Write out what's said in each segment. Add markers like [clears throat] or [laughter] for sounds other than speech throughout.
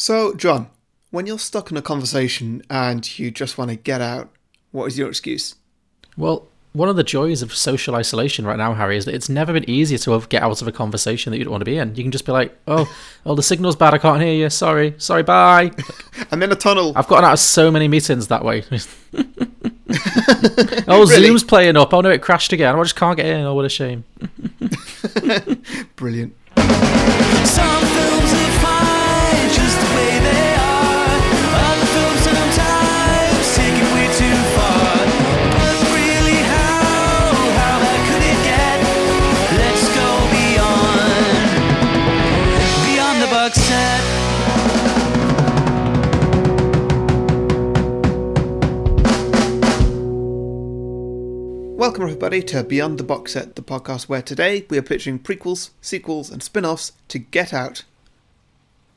So, John, when you're stuck in a conversation and you just want to get out, what is your excuse? Well, one of the joys of social isolation right now, Harry, is that it's never been easier to get out of a conversation that you don't want to be in. You can just be like, "Oh, oh, the signal's bad. I can't hear you. Sorry, sorry. Bye." [laughs] I'm in a tunnel. I've gotten out of so many meetings that way. [laughs] oh, Really? Zoom's playing up. Oh no, it crashed again. Oh, I just can't get in. Oh, what a shame. [laughs] Brilliant. Some Welcome, everybody, to Beyond the Box Set, the podcast where today we are pitching prequels, sequels, and spin offs to Get Out.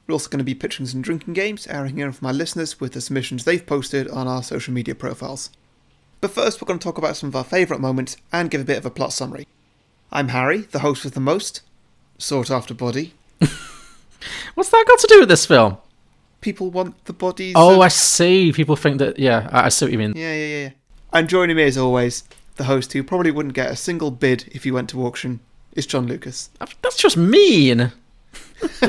We're also going to be pitching some drinking games, airing here from our listeners with the submissions they've posted on our social media profiles. But first, we're going to talk about some of our favourite moments and give a bit of a plot summary. I'm Harry, the host with the most sought after body. [laughs] What's that got to do with this film? People want the bodies. Oh, of- I see. People think that. Yeah, I I see what you mean. Yeah, yeah, yeah, yeah. And joining me as always, the host who probably wouldn't get a single bid if he went to auction, is John Lucas. That's just mean. [laughs]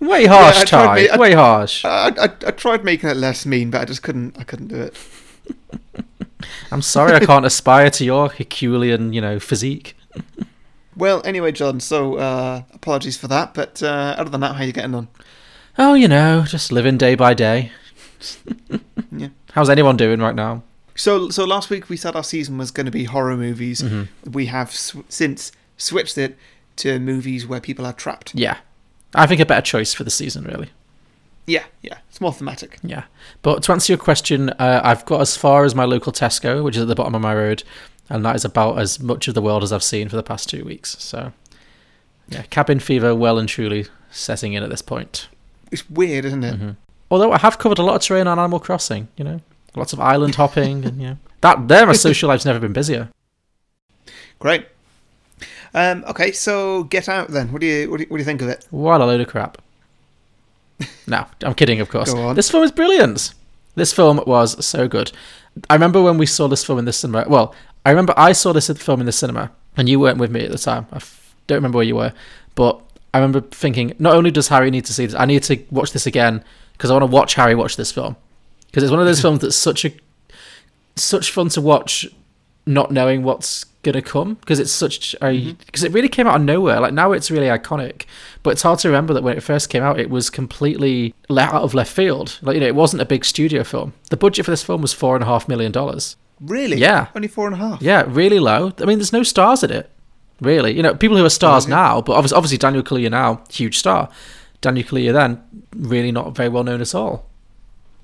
Way harsh, tried Tai. I- Way harsh. I, I, I tried making it less mean, but I just couldn't. I couldn't do it. [laughs] I'm sorry I can't aspire to your Herculean, you know, physique. [laughs] Well, anyway, John. So uh, apologies for that, but uh, other than that, how are you getting on? Oh, you know, just living day by day. Yeah. How's anyone doing right now? So, so last week we said our season was going to be horror movies. Mm-hmm. We have sw- since switched it to movies where people are trapped. Yeah. I think a better choice for the season, really. Yeah, yeah. It's more thematic. Yeah. But to answer your question, uh, I've got as far as my local Tesco, which is at the bottom of my road, and that is about as much of the world as I've seen for the past two weeks. So, yeah, cabin fever well and truly setting in at this point. It's weird, isn't Mm-hmm. it? Although I have covered a lot of terrain on Animal Crossing, you know, lots of island hopping, and you [laughs] know, that there my social life's never been busier. Great. Um, okay, so get out then. What do you what do you, what do you think of it? What a load of crap. [laughs] No, I'm kidding, of course. This film is brilliant. This film was so good. I remember when we saw this film in the cinema. Well, I remember I saw this film in the cinema, and you weren't with me at the time. I f- don't remember where you were, but I remember thinking, not only does Harry need to see this, I need to watch this again because I want to watch Harry watch this film because it's one of those [laughs] films that's such a such fun to watch, not knowing what's gonna come because it's such a mm-hmm. because it really came out of nowhere. Like now it's really iconic, but it's hard to remember that when it first came out, it was completely let out of left field. Like you know, it wasn't a big studio film. The budget for this film was four and a half million dollars. Really? Yeah. Only four and a half. Yeah, really low. I mean, there's no stars in it, really. You know, people who are stars now, but obviously, obviously Daniel Kaluuya now, huge star. Daniel Kaluuya then, really not very well known at all.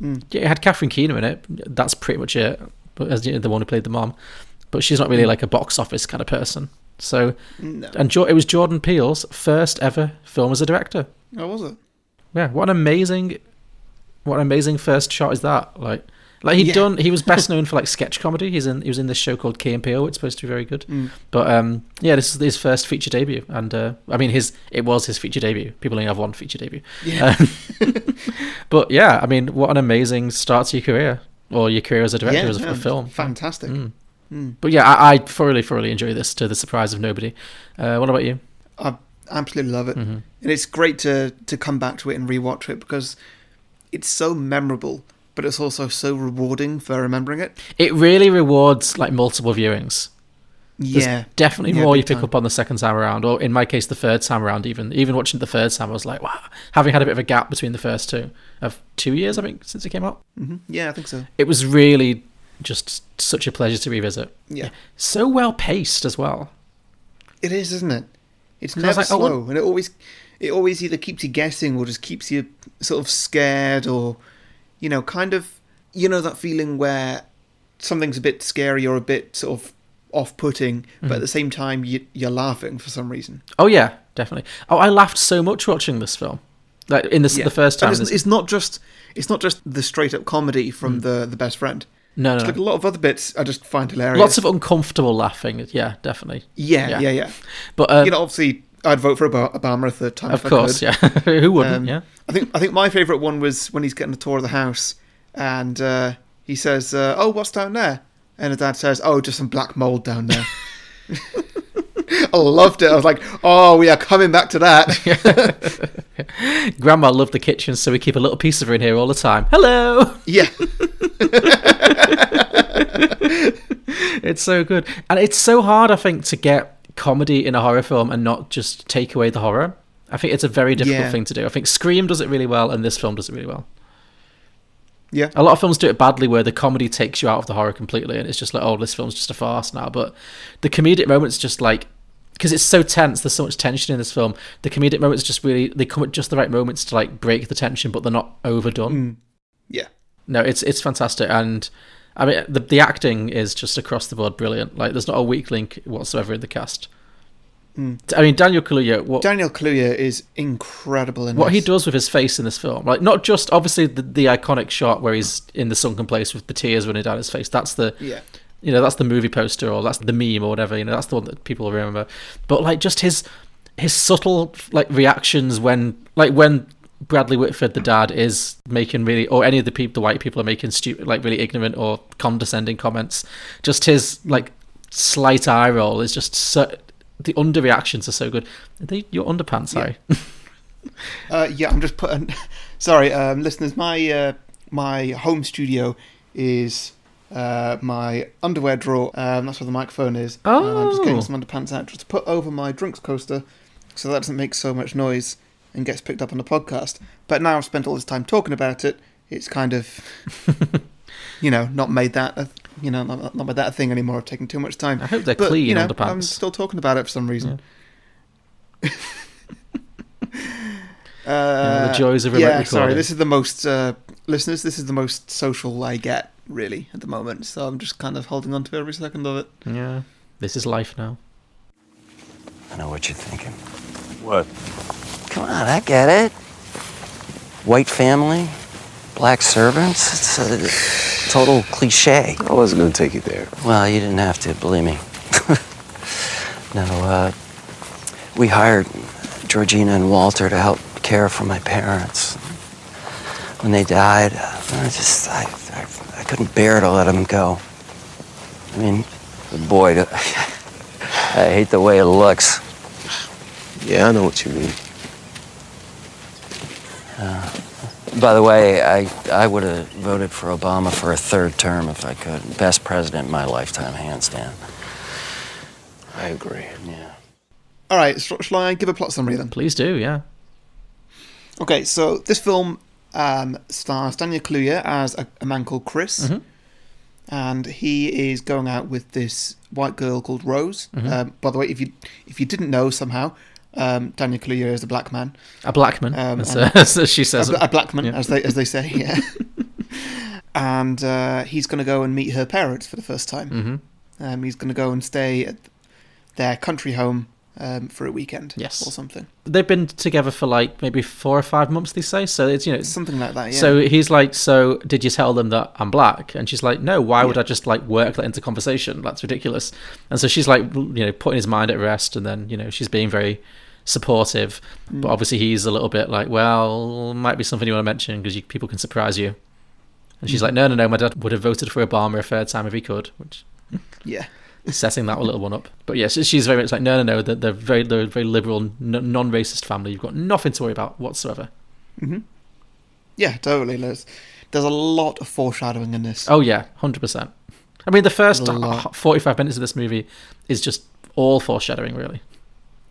Mm. Yeah, it had Catherine Keener in it. That's pretty much it. But as the one who played the mom, but she's not really like a box office kind of person. So, No. and jo- it was Jordan Peele's first ever film as a director. Oh, was it? Yeah, what an amazing, what an amazing first shot is that? Like, like he'd Yeah. done. He was best [laughs] known for like sketch comedy. He's in. He was in this show called and Peele. It's supposed to be very good. Mm. But um, yeah, this is his first feature debut, and uh, I mean, his it was his feature debut. People only have one feature debut. Yeah. Um, [laughs] but yeah, I mean, what an amazing start to your career or your career as a director yeah, as a, film. Fantastic. Mm. Mm. But yeah, I, I thoroughly, thoroughly enjoy this to the surprise of nobody. Uh, what about you? I absolutely love it, hmm and it's great to to come back to it and rewatch it because it's so memorable, but it's also so rewarding for remembering it. It really rewards like multiple viewings. There's Yeah, definitely Yeah, more you pick time. up on the second time around, or in my case, the third time around. Even even watching the third time, I was like, wow. Having had a bit of a gap between the first two of two years, I think, since it came out, hmm yeah, I think so. it was really just such a pleasure to revisit. Yeah, So well paced as well. it is, isn't it? It's never like, oh, and it always it always either keeps you guessing or just keeps you sort of scared, or you know, kind of you know that feeling where something's a bit scary or a bit sort of off-putting, but Mhm. at the same time you, you're laughing for some reason. Oh yeah, definitely. Oh, I laughed so much watching this film. Like in this Yeah. the first time. it's, this- it's not just it's not just the straight up comedy from Mm. the the best friend. no, no, like a lot of other bits I just find hilarious. Lots of uncomfortable laughing. Yeah, definitely. yeah, yeah. yeah, yeah. But uh, you know, obviously I'd vote for Obama a third time. Of if I course, could. yeah. [laughs] Who wouldn't? Um, yeah. I think I think my favourite one was when he's getting a tour of the house, and uh, he says, uh, "Oh, what's down there?" And his dad says, "Oh, just some black mold down there." [laughs] I loved it. I was like, "Oh, we are coming back to that." [laughs] Grandma loved the kitchen, so we keep a little piece of her in here all the time. Hello. yeah, It's so good, and it's so hard, I think, to get comedy in a horror film and not just take away the horror. I think it's a very difficult Yeah. thing to do. I think Scream does it really well, and this film does it really well. yeah, A lot of films do it badly, where the comedy takes you out of the horror completely, and it's just like, oh, this film's just a farce now. But the comedic moments, just like because it's so tense, there's so much tension in this film. The comedic moments just really they come at just the right moments to like break the tension, but they're not overdone. Mm. yeah. No, it's it's fantastic, and I mean the the acting is just across the board brilliant. Like there's not a weak link whatsoever in the cast. Mm. I mean Daniel Kaluuya, what Daniel Kaluuya is incredible in what he does with his face in this film, like not just obviously the, the iconic shot where he's in the sunken place with the tears running down his face. That's the Yeah, you know that's the movie poster or that's the meme or whatever. You know that's the one that people remember. But like just his his subtle like reactions when like when Bradley Whitford, the dad, is making really, or any of the people, the white people are making stupid, like really ignorant or condescending comments. Just his like slight eye roll is just so. The underreactions are so good. Are they your underpants? Sorry. [laughs] uh, yeah. I'm just putting. [laughs] Sorry, um, listeners. My uh, my home studio is uh, my underwear drawer. Um, that's where the microphone is. And I'm just Oh. getting some underpants out just to put over my drinks coaster, so that doesn't make so much noise and gets picked up on the podcast. But now I've spent all this time talking about it. It's kind of, [laughs] you know, not made that. A, you know, not, not made that a thing anymore. I've taken too much time. I hope they're But, clean you know, I'm still talking about it for some reason. [laughs] uh, the joys of remote yeah, sorry. This is the most uh, listeners. This is the most social I get really at the moment. So I'm just kind of holding on to every second of it. Yeah, this is life now. I know what you're thinking. What? Come on, I get it. White family, black servants. It's a total cliche. I wasn't gonna take you there. Well, you didn't have to, believe me. [laughs] no, uh, we hired Georgina and Walter to help care for my parents. When they died, I just, I, I, I couldn't bear to let them go. I mean, boy, [laughs] I hate the way it looks. Yeah, I know what you mean. By the way, I, I would have voted for Obama for a third term if I could. Best president in my lifetime, hands down. I agree. Yeah. All right. Sh- shall I give a plot summary then? Please do, yeah. Okay. So this film um, stars Daniel Kaluuya as a, a man called Chris. Mhm. and he is going out with this white girl called Rose. Mm-hmm. Um, by the way, if you if you didn't know somehow, um, Daniel Kaluuya is a black man, A black man, Um, as, uh, [laughs] as she says. bla- a black man, Yeah. as they as they say, yeah. [laughs] and uh, he's going to go and meet her parents for the first time. hmm Um, he's going to go and stay at their country home um, for a weekend, Yes. or something, They've been together for like maybe four or five months. They say so. It's you know. something like that. Yeah. So he's like, so did you tell them that I'm black? And she's like, no. Why would I just like work that into conversation? That's ridiculous. And so she's like, you know, putting his mind at rest, and then you know she's being very supportive, Mm. but obviously he's a little bit like, well, might be something you want to mention because people can surprise you. And Mm. she's like, no, no, no. My dad would have voted for Obama a third time if he could, which yeah. [laughs] setting that little one up. But yes, she's very much like, no, no, no. They're, they're very, they're very liberal, n- non-racist family. You've got nothing to worry about whatsoever. hmm Yeah, totally. There's there's a lot of foreshadowing in this. Oh yeah, hundred percent. I mean, the first forty-five minutes of this movie is just all foreshadowing, really,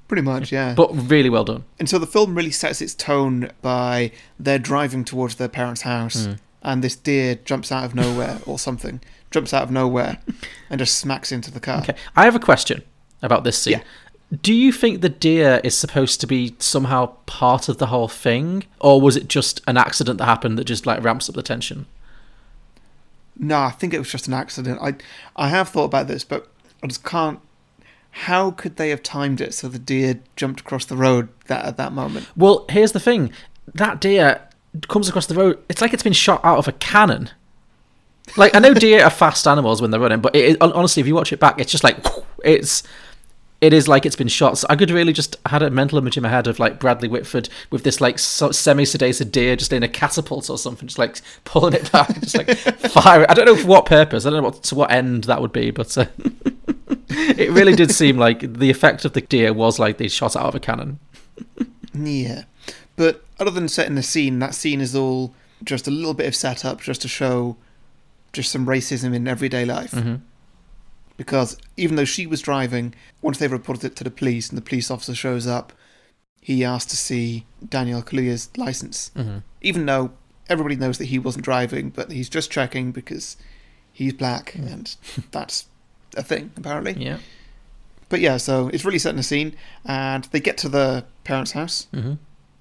Pretty much, yeah. but really well done. And so the film really sets its tone by they're driving towards their parents' house, Mm. and this deer jumps out of nowhere or something, jumps out of nowhere, and just smacks into the car. Okay, I have a question about this scene. Yeah. Do you think the deer is supposed to be somehow part of the whole thing, or was it just an accident that happened that just like ramps up the tension? No, I think it was just an accident. I I have thought about this, but I just can't. How could they have timed it so the deer jumped across the road that at that moment? Well, here's the thing: that deer comes across the road. It's like it's been shot out of a cannon. Like I know deer are fast animals when they're running, but it, honestly, if you watch it back, it's just like it's it is like it's been shot. So I could really just I had a mental image in my head of like Bradley Whitford with this like so, semi-sedated deer just in a catapult or something, just like pulling it back, just like [laughs] fire. I don't know for what purpose. I don't know what to what end that would be, but uh, [laughs] it really did seem like the effect of the deer was like they shot out of a cannon. Yeah. But other than setting the scene, that scene is all just a little bit of setup just to show just some racism in everyday life. hmm Because even though she was driving, once they've reported it to the police and the police officer shows up, he asked to see Daniel Kaluuya's license. hmm Even though everybody knows that he wasn't driving, but he's just checking because he's black and that's a thing, apparently. Yeah. But yeah, so it's really setting the scene, and they get to the parents' house, hmm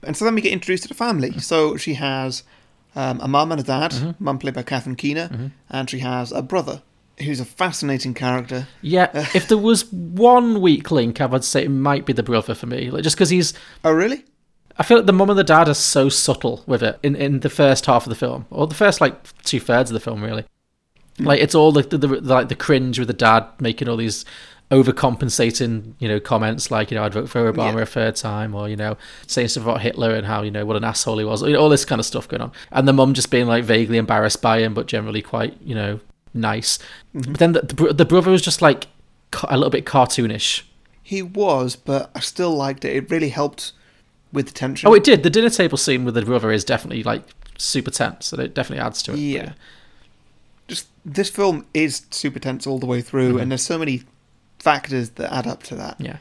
and so then we get introduced to the family. So she has um, a mum and a dad, Mhm. mum played by Catherine Keener, Mhm. and she has a brother who's a fascinating character. Yeah, [laughs] if there was one weak link, I would say it might be the brother for me. Like, just because he's, Oh, really? I feel like the mum and the dad are so subtle with it in, in the first half of the film, or the first like two thirds of the film, really. Like it's all the, the, the like the cringe with the dad making all these overcompensating, you know, comments like you know I'd vote for Obama Yeah. a third time, or you know saying stuff about Hitler and how you know what an asshole he was, all this kind of stuff going on, and the mum just being like vaguely embarrassed by him, but generally quite you know nice. Mm-hmm. But then the, the, the brother was just like a little bit cartoonish. He was, but I still liked it. It really helped with the tension. Oh, it did. The dinner table scene with the brother is definitely like super tense, and it definitely adds to it. But, Yeah. Just this film is super tense all the way through, Mhm. and there's so many factors that add up to that. yeah.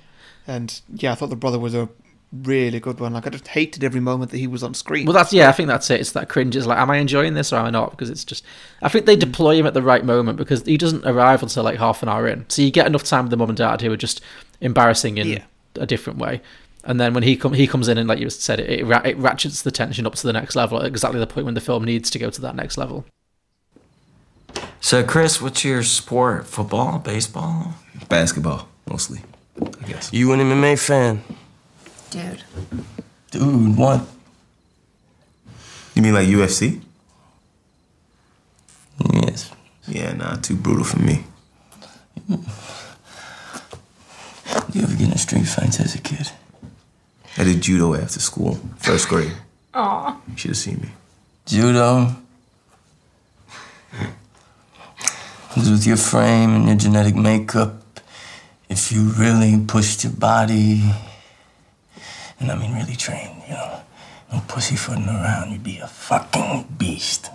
And yeah, I thought the brother was a really good one. Like I just hated every moment that he was on screen. Well, that's yeah. I think that's it. It's that cringe. It's like, am I enjoying this or am I not? Because it's just, I think they deploy him at the right moment because he doesn't arrive until like half an hour in, so you get enough time with the mum and dad who are just embarrassing in Yeah. a different way. And then when he come, he comes in and like you said, it it, ra- it ratchets the tension up to the next level at exactly the point when the film needs to go to that next level. So, Chris, what's your sport? Football? Baseball? Basketball, mostly, I guess. You an MMA fan? Dude. Dude, what? You mean like UFC? Yes. Yeah, nah, too brutal for me. You ever get in street fights as a kid? I did judo after school, first grade. Aw. You should have seen me. Judo? Because with your frame and your genetic makeup, if you really pushed your body, and I mean really trained, you know, no pussyfooting around, you'd be a fucking beast.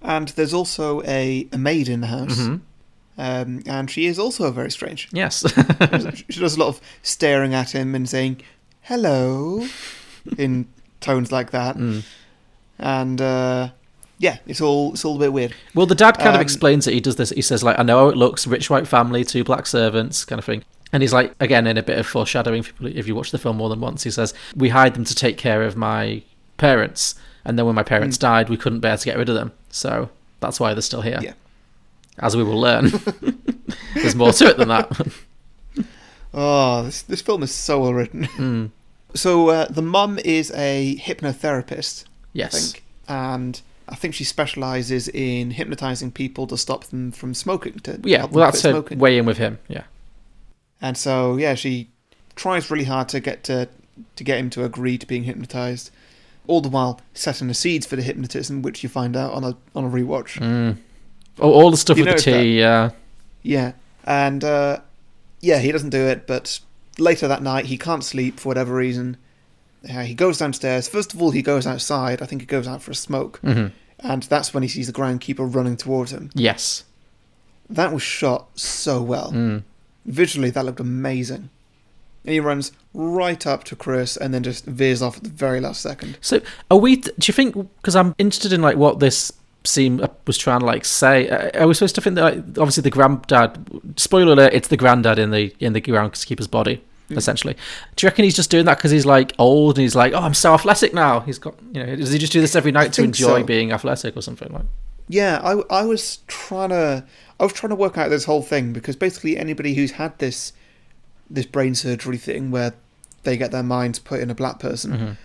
And there's also a, a maid in the house, Mm-hmm. um, and she is also very strange. Yes. she does a lot of staring at him and saying "hello" in tones like that, Mm. and uh, yeah, it's all it's all a bit weird. Well, the dad kind of Um, explains it. He does this. He says like, "I know how it looks: rich white family, two black servants, kind of thing." And he's like, again, in a bit of foreshadowing. If you, watch the film more than once, he says, "We hired them to take care of my parents, and then when my parents died, we couldn't bear to get rid of them. So that's why they're still here." Yeah. As we will learn, [laughs] there's more to it than that. [laughs] Oh, this this film is so well written. Mm. So uh, the mum is a hypnotherapist, I Yes. think, and I think she specialises in hypnotising people to stop them from smoking. To Yeah. Well, that's her smoking. way in with him. Yeah. And so yeah, she tries really hard to get to to get him to agree to being hypnotised. All the while setting the seeds for the hypnotism, which you find out on a on a rewatch. Mm. Oh, all the stuff You with the tea. Yeah. Yeah, and uh, yeah, he doesn't do it. But later that night, he can't sleep for whatever reason. Uh, he goes downstairs. First of all, he goes outside. I think he goes out for a smoke, hmm and that's when he sees the groundkeeper running towards him. Yes. That was shot so well. Mm. Visually, that looked amazing. And he runs right up to Chris and then just veers off at the very last second. So, are we? Do you think? Because I'm interested in like what this scene uh, was trying to like say. Uh, Are we supposed to think that like, obviously the granddad? Spoiler alert: it's the granddad in the in the groundkeeper's body. Essentially, do you reckon he's just doing that because he's like old and he's like, oh, I'm so athletic now. He's got, you know, does he just do this every night to enjoy so. being athletic or something like? Yeah, I, I was trying to I was trying to work out this whole thing because basically anybody who's had this this brain surgery thing where they get their minds put in a black person, Mhm.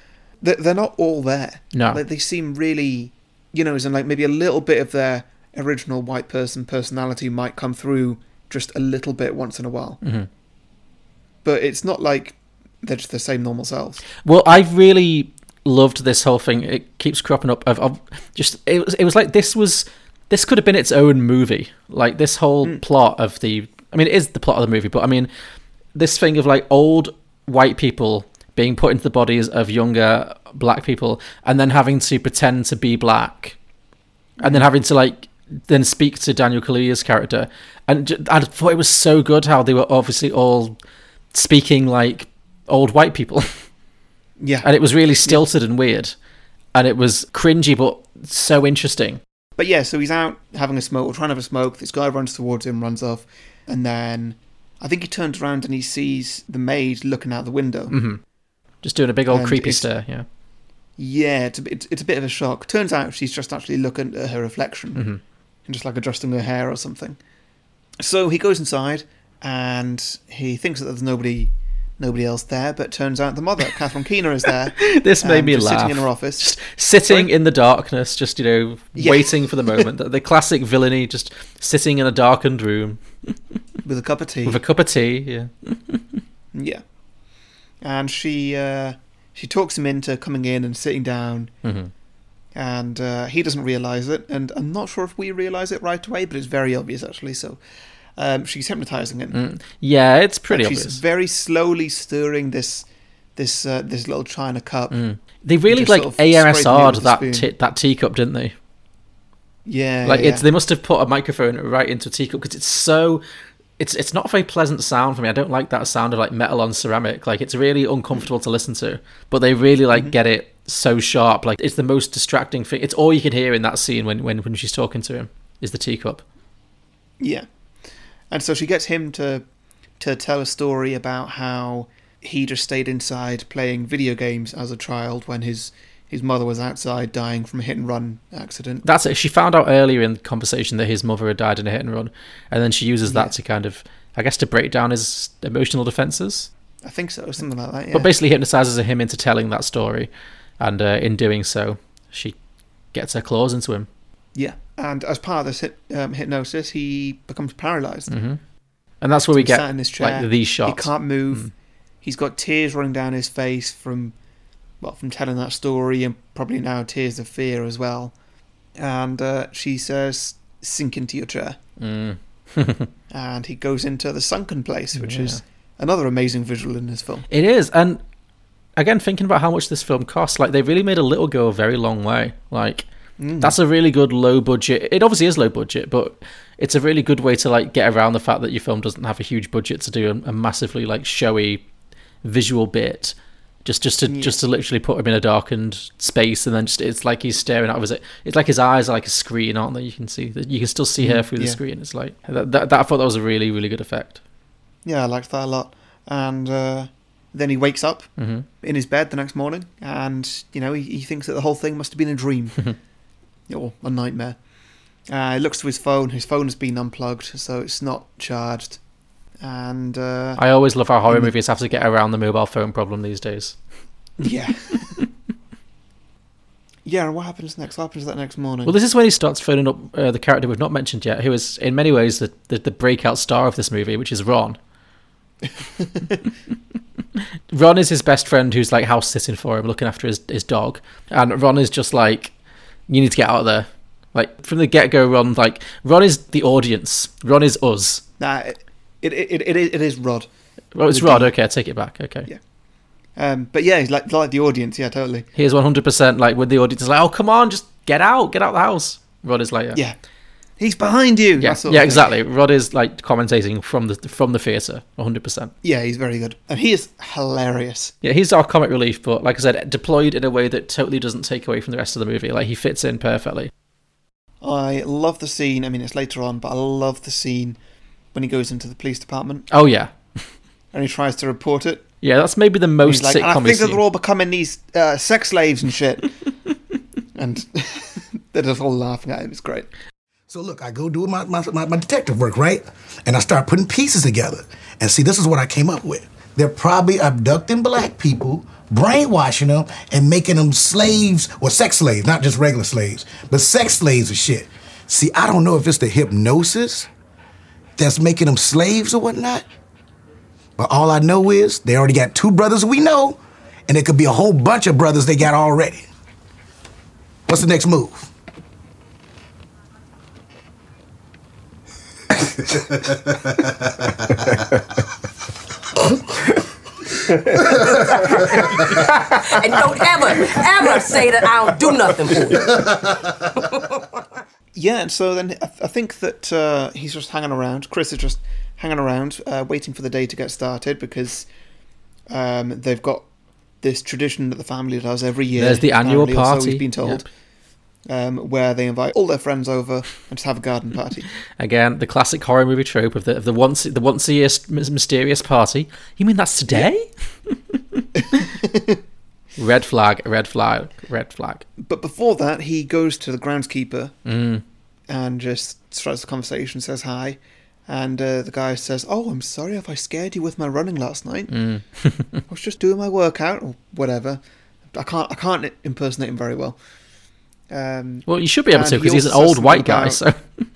they're, they're not all there. No. like, they seem really, you know, as in like maybe a little bit of their original white person personality might come through just a little bit once in a while. hmm but it's not like they're just the same normal selves. Well, I've really loved this whole thing. It keeps cropping up. Of, of just it was it was like this was this could have been its own movie. Like this whole hmm. plot of the. I mean, it is the plot of the movie, but I mean, this thing of like old white people being put into the bodies of younger black people, and then having to pretend to be black, and then hmm. having to like then speak to Daniel Kaluuya's character, and I thought it was so good how they were obviously all speaking like old white people. [laughs] Yeah. and it was really stilted and weird, and it was cringy but so interesting. But yeah, so he's out having a smoke or trying to have a smoke. This guy runs towards him, runs off, and then I think he turns around and he sees the maid looking out the window. Mm-hmm. Just doing a big old And creepy stare. Yeah. Yeah, it's a, bit, it's a bit of a shock. Turns out she's just actually looking at her reflection hmm and just like adjusting her hair or something. So he goes inside and he thinks that there's nobody nobody else there, but turns out the mother, [laughs] Catherine Keener, is there. This made um, me just laugh. Sitting in her office. Just sitting in the darkness, just you know, Yeah. waiting for the moment. the, the classic villainy, just sitting in a darkened room [laughs] with a cup of tea. with a cup of tea. Yeah. [laughs] Yeah. And she uh, she talks him into coming in and sitting down, hmm and uh, he doesn't realise it. And I'm not sure if we realise it right away, but it's very obvious actually. So um, she's hypnotising him. Mm. Yeah, it's pretty And she's very slowly stirring this this uh, this little china cup. Mm. They really like sort of ASMR'd that t- that teacup, didn't they? Yeah, like yeah. it's they must have put a microphone right into a teacup because it's so it's it's not a very pleasant sound for me. I don't like that sound of like metal on ceramic. Like it's really uncomfortable to listen to. But they really like Mm-hmm. get it so sharp. Like it's the most distracting thing. It's all you can hear in that scene when when when she's talking to him is the teacup. Yeah. And so she gets him to to tell a story about how he just stayed inside playing video games as a child when his his mother was outside dying from a hit and run accident. That's it. She found out earlier in the conversation that his mother had died in a hit and run, and then she uses Yeah. that to kind of, I guess, to break down his emotional defenses. I think so, something like that. Yeah. But basically hypnotizes him into telling that story, and uh, in doing so, she gets her claws into him. yeah. And as part of this hit, um, hypnosis, he becomes paralyzed. hmm And that's where we get sat in his chair. like these shots. He can't move. Mm. He's got tears running down his face from, well, from telling that story, and probably now tears of fear as well. And uh, she says, "Sink into your chair." Mm. [laughs] [laughs] and he goes into the sunken place, which Yeah. is another amazing visual in this film. It is, and again, thinking about how much this film costs, like they really made a little go a very long way. Like Mm. that's a really good low budget. It obviously is low budget, but it's a really good way to like get around the fact that your film doesn't have a huge budget to do a, a massively like showy visual bit. Just, just to, Yeah. just to literally put him in a darkened space, and then just it's like he's staring out of his. It's like his eyes are like a screen, aren't they? You can see that you can still see her Mm, through the yeah. screen. It's like that, that, that. I thought that was a really, really good effect. Yeah, I liked that a lot. And uh, then he wakes up hmm in his bed the next morning, and you know he, he thinks that the whole thing must have been a dream [laughs] or a nightmare. Uh, he looks to his phone. His phone has been unplugged, so it's not charged. And uh, I always love how horror Mm. movies have to get around the mobile phone problem these days. [laughs] yeah, yeah. And what happens next? What happens that next morning? Well, this is when he starts phoning up uh, the character we've not mentioned yet, who is in many ways the, the, the breakout star of this movie, which is Ron. [laughs] Ron is his best friend who's like house sitting for him, looking after his, his dog. And Ron is just like, you need to get out of there. Like, from the get go, Ron, like, Ron is the audience. Ron is us. nah, it, it, it, it, is, it is Rod. Well, it's Rod. Okay, I take it back. Okay. Yeah. Um, but yeah, he's like like the audience. Yeah, totally. He is 100% like with the audience like, oh, come on, just get out, get out of the house. Rod is like, yeah. Yeah, he's behind you. Yeah, that sort of yeah, exactly. Rod is like commentating from the from the theatre, 100%. Yeah, he's very good, and he is hilarious. Yeah, he's our comic relief, but like I said, deployed in a way that totally doesn't take away from the rest of the movie. Like he fits in perfectly. I love the scene. I mean, it's later on, but I love the scene when he goes into the police department Oh yeah, and he tries to report it. yeah. That's maybe the most like, I think that they're all becoming these uh, sex slaves and shit. [laughs] and [laughs] they're just all laughing at him. It's great. So look, I go do my, my, my, detective work, right? And I start putting pieces together. And see, this is what I came up with. They're probably abducting black people, brainwashing them, and making them slaves or sex slaves, not just regular slaves, but sex slaves and shit. See, I don't know if it's the hypnosis that's making them slaves or whatnot, But all I know is they already got two brothers we know, and it could be a whole bunch of brothers they got already. What's the next move? [laughs] and don't ever, ever say that I don't do nothing for you. [laughs] Yeah, and so then I, I think that uh, he's just hanging around. Chris is just hanging around, uh, waiting for the day to get started because um, they've got this tradition that the family does every year. There's the annual apparently, so party, we've been told. Um, where they invite all their friends over and just have a garden [laughs] party. Again, the classic horror movie trope of the of the once the once a year mysterious party. You mean that's today? [laughs] red flag, red flag, red flag. But before that, he goes to the groundskeeper Mm. and just starts the conversation, says hi. And uh, the guy says, Oh, I'm sorry if I scared you with my running last night. Mm. [laughs] I was just doing my workout or whatever. I can't I can't impersonate him very well. Um, Well, you should be able to he because he's an old white guy. about- So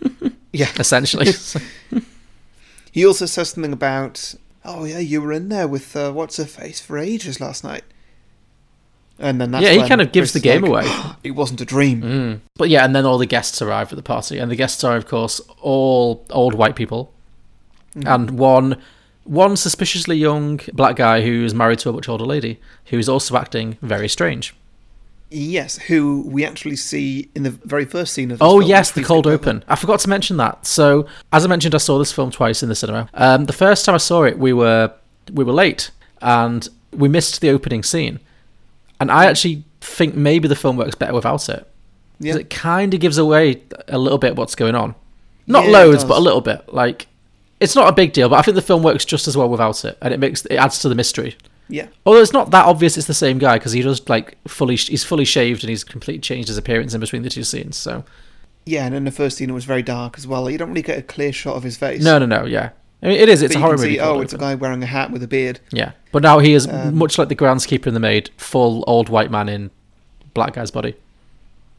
[laughs] yeah, essentially, [laughs] He also says something about, "Oh yeah, you were in there with uh, what's her face for ages last night." And then that's Yeah, he kind of gives the game like, away. [gasps] it wasn't a dream. Mm. But yeah, and then all the guests arrive at the party, and the guests are, of course, all old white people, Mhm. and one one suspiciously young black guy who's married to a much older lady, who's also acting very strange. Yes, who we actually see in the very first scene of. Oh film, yes, the cold open. I forgot to mention that. So, as I mentioned, I saw this film twice in the cinema. Um, the first time I saw it, we were we were late, and we missed the opening scene. And I actually think maybe the film works better without it. Yeah. It kind of gives away a little bit what's going on. Not Yeah, loads, but a little bit. Like, it's not a big deal, but I think the film works just as well without it, and it makes it adds to the mystery. Yeah. Although it's not that obvious, it's the same guy because he does like fully he's fully shaved and he's completely changed his appearance in between the two scenes. So Yeah, and in the first scene it was very dark as well. You don't really get a clear shot of his face. no, no, no, yeah. I mean, it is. It's But a you horror can movie. See, called oh, it's a guy wearing a hat with a beard. Yeah, but now he is Um, much like the groundskeeper in the maid, full old white man in black guy's body.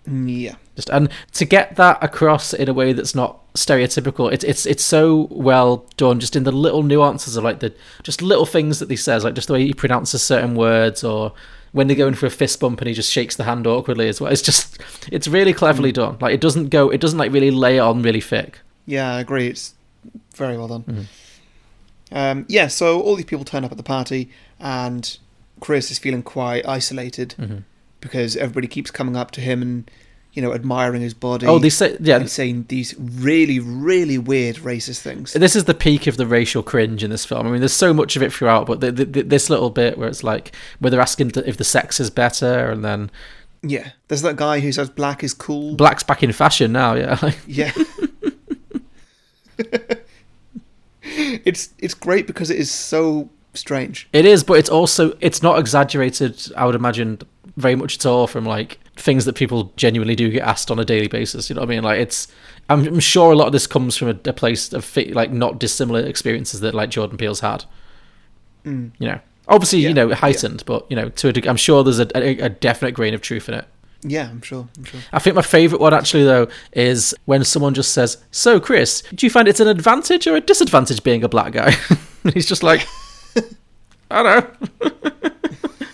Mm, Yeah. Just and to get that across in a way that's not stereotypical, it's it's it's so well done. Just in the little nuances of like the just little things that he says, like just the way he pronounces certain words, or when they go in for a fist bump and he just shakes the hand awkwardly as well. It's just it's really cleverly done. Like it doesn't go, it doesn't like really lay on really thick. Yeah, I agree. It's very well done. Mhm. Um, yeah, so all these people turn up at the party, and Chris is feeling quite isolated Mhm. because everybody keeps coming up to him and, you know, admiring his body. Oh, they say yeah. and saying these really, really weird racist things. This is the peak of the racial cringe in this film. I mean, there's so much of it throughout, but the, the, this little bit where it's like where they're asking if the sex is better, and then Yeah, there's that guy who says black is cool. black's back in fashion now. Yeah, [laughs] Yeah. [laughs] it's it's great because it is so strange. it is, but it's also it's not exaggerated. I would imagine very much at all from like things that people genuinely do get asked on a daily basis. You know what I mean? Like it's. I'm, I'm sure a lot of this comes from a, a place of fi- like not dissimilar experiences that like Jordan Peele's had. Mm. You know, obviously Yeah, you know heightened, but you know to a deg- I'm sure there's a, a, a definite grain of truth in it. Yeah, I'm sure. I'm sure. I think my favourite one actually though is when someone just says, "So Chris, do you find it's an advantage or a disadvantage being a black guy?" [laughs] and he's just like, [laughs] "I don't know." [laughs]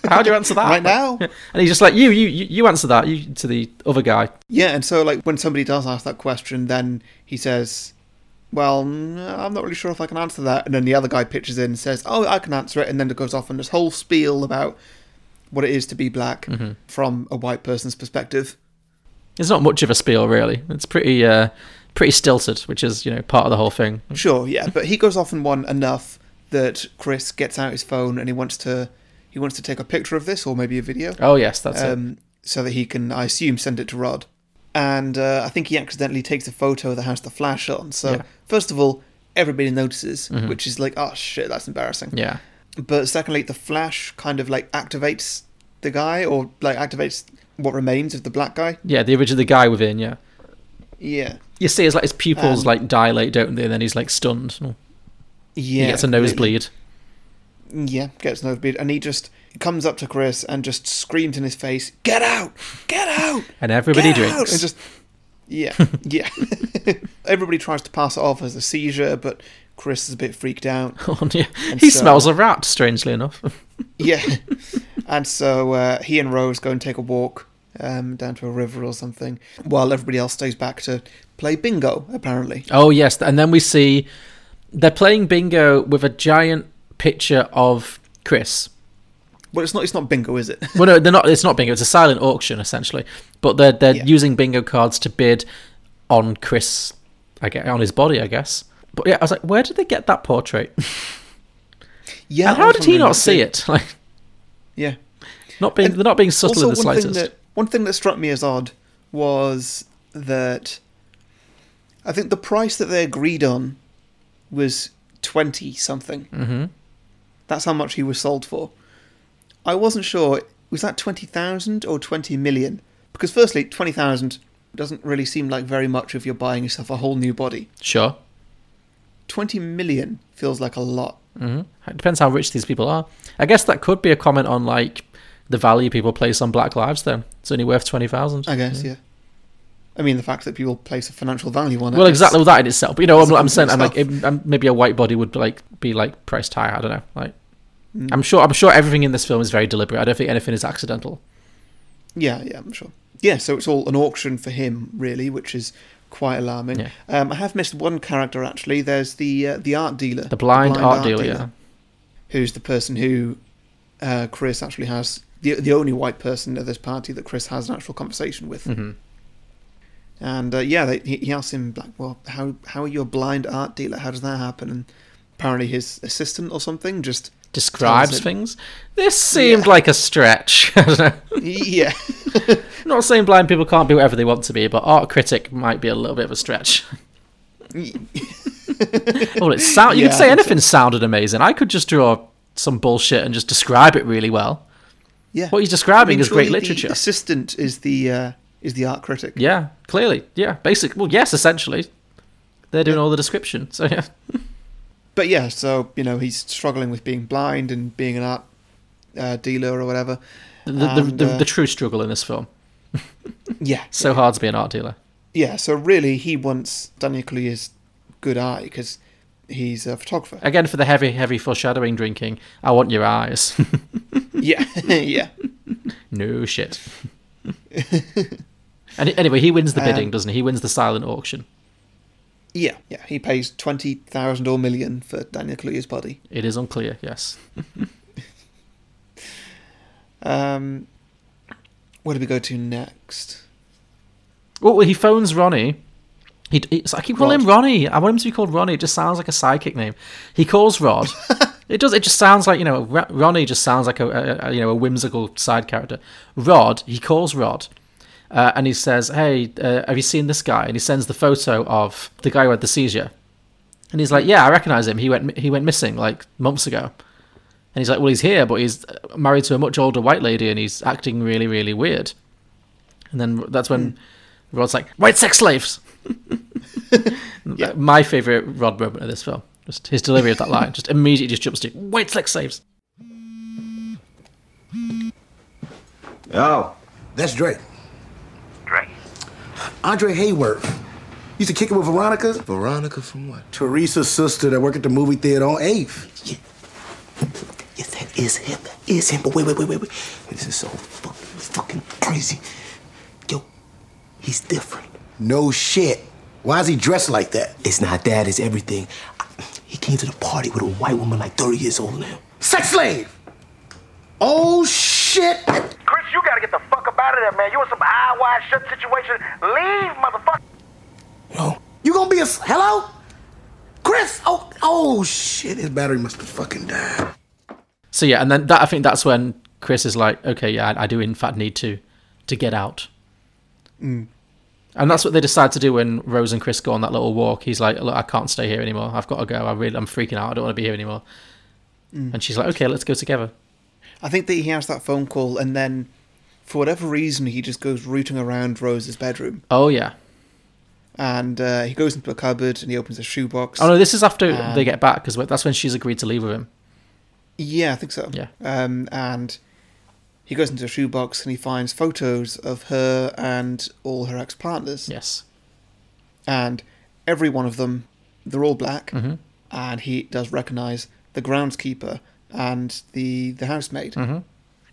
How do you answer that? Right now? [laughs] And he's just like, "You, you, you answer that." You to the other guy. Yeah, and so like when somebody does ask that question, then he says, "Well, mm, I'm not really sure if I can answer that." And then the other guy pitches in and says, "Oh, I can answer it," and then it goes off on this whole spiel about what it is to be black Mhm. from a white person's perspective. It's not much of a spiel really. It's pretty, uh, pretty stilted, which is you know part of the whole thing. Sure, yeah, but he goes off on one enough that Chris gets out his phone and he wants to he wants to take a picture of this or maybe a video. Oh yes, that's it. um, So that he can, I assume, send it to Rod. And uh, I think he accidentally takes a photo that has the flash on. So Yeah. first of all, everybody notices, Mhm. which is like, oh shit, that's embarrassing. Yeah. But secondly, the flash kind of like activates the guy or like activates what remains of the black guy. Yeah, the original the guy within. Yeah. Yeah. You see, it's like his pupils Um, like dilate, don't they? And then he's like stunned. Yeah. he gets a completely. Yeah, gets nosebleed, and he just comes up to Chris and just screams in his face, "Get out! Get out!" And everybody Get out!" drinks. And just yeah, [laughs] yeah. [laughs] Everybody tries to pass it off as a seizure, but Chris is a bit freaked out. [laughs] Oh, yeah. He so- smells a rat, strangely enough. Yeah. and so uh, he and Rose go and take a walk um, down to a river or something, while everybody else stays back to play bingo, apparently. oh, yes. And then we see they're playing bingo with a giant picture of Chris. Well, it's not. It's not bingo, is it? Well, no, [laughs] they're not. It's not bingo. It's a silent auction essentially, but they're they're Yeah. using bingo cards to bid on Chris, I guess, on his body, I guess. But yeah, I was like, where did they get that portrait? [laughs] yeah. and how did he not see too. it? [laughs] Like, Yeah. not being they're not being subtle in the one slightest. thing that one thing that struck me as odd was that I think the price that they agreed on was twenty something. hmm That's how much he was sold for. I wasn't sure. Was that twenty thousand or twenty million? Because firstly, twenty thousand doesn't really seem like very much if you're buying yourself a whole new body. Sure. Twenty million feels like a lot. hmm It depends how rich these people are. I guess that could be a comment on like the value people place on Black Lives. Then it's only worth twenty thousand. I guess, yeah. I mean, the fact that people place a financial value on it. Well, exactly that in itself. But you know, I'm, I'm saying, I'm like, it, um, maybe a white body would like be like priced higher. I don't know. Like, Mm. I'm sure, I'm sure everything in this film is very deliberate. I don't think anything is accidental. Yeah, yeah, I'm sure. Yeah, so it's all an auction for him, really, which is quite alarming. Yeah. Um, I have missed one character actually. There's the uh, the art dealer, The blind, art, dealer, yeah. who's the person who uh, Chris actually has the the only white person at this party that Chris has an actual conversation with. hmm And uh, yeah, they, he, he asks him like, "Well, how how are you a blind art dealer? How does that happen?" And apparently his assistant or something just Describes things. This seemed Yeah. like a stretch. [laughs] I don't know. yeah, [laughs] not saying blind people can't be whatever they want to be, but art critic might be a little bit of a stretch. [laughs] well, it sound. You Yeah, could say anything sounded amazing. I could just draw some bullshit and just describe it really well. yeah. What he's describing I mean, is great literature. assistant is the uh, is the art critic. Yeah, clearly. Yeah, basic. Well, yes, essentially. They're doing all the description. So yeah. But yeah, so you know he's struggling with being blind and being an art uh, dealer or whatever. The, the, And, the, uh, the true struggle in this film. [laughs] Yeah, So hard to be an art dealer. yeah. So really, he wants Daniel Kaluuya's good eye because he's a photographer. Again, for the heavy, heavy foreshadowing drinking, I want your eyes. [laughs] yeah, [laughs] yeah. no shit. and anyway, he wins the bidding, Um, doesn't he? He wins the silent auction. Yeah, yeah. He pays twenty thousand or million for Daniel Kaluuya's body. It is unclear, yes. [laughs] Um, where do we go to next? Oh, well, he phones Ronnie. He, he, I keep calling him Ronnie. I want him to be called Ronnie. It just sounds like a sidekick name. He calls Rod. [laughs] it does. It just sounds like you know. Ro- Ronnie just sounds like a, a, a you know a whimsical side character. Rod. He calls Rod, uh, and he says, "Hey, uh, have you seen this guy?" And he sends the photo of the guy who had the seizure. And he's like, "Yeah, I recognize him. He went he went missing like months ago." And he's like, "Well, he's here, but he's uh, married to a much older white lady, and he's acting really, really weird." And then that's when Rod's like, "White sex slaves." [laughs] yeah. [laughs] My favorite Rod moment of this film, just his delivery of that line, just immediately just jumps to "White sex slaves." Oh. That's Dre. Dre. Andre Hayworth. Used to kick it with Veronica. Veronica from what? Teresa's sister that worked at the movie theater on 8th. Yes, that is him. That is him. But wait, wait, wait, wait, wait. This is so fucking, fucking crazy. Yo, he's different. No shit. Why is he dressed like that? It's not that, it's everything. He came to the party with a white woman like 30 years old now. Sex slave! Oh shit! Chris, you gotta get the fuck up out of there, man. You in some Eyes Wide Shut situation. Leave, motherfucker. No. You gonna be a hello? Chris! Oh, oh shit! His battery must have fucking died. So yeah, and then that I think that's when Chris is like, "Okay, yeah, I, I do in fact need to to get out." Mm. And that's what they decide to do when Rose and Chris go on that little walk. He's like, "Look, I can't stay here anymore. I've got to go. I really, I'm freaking out. I don't want to be here anymore." Mm. And she's like, "Okay, let's go together." I think that he has that phone call, and then for whatever reason, he just goes rooting around Rose's bedroom, Oh yeah. and uh, he goes into a cupboard and he opens a shoebox. Oh no, this is after and- they get back because that's when she's agreed to leave with him. Yeah, I think so. Yeah. Um, and he goes into a shoebox and he finds photos of her and all her ex partners. Yes. And every one of them, they're all black. Mhm. and he does recognize the groundskeeper and the the housemaid, Mhm.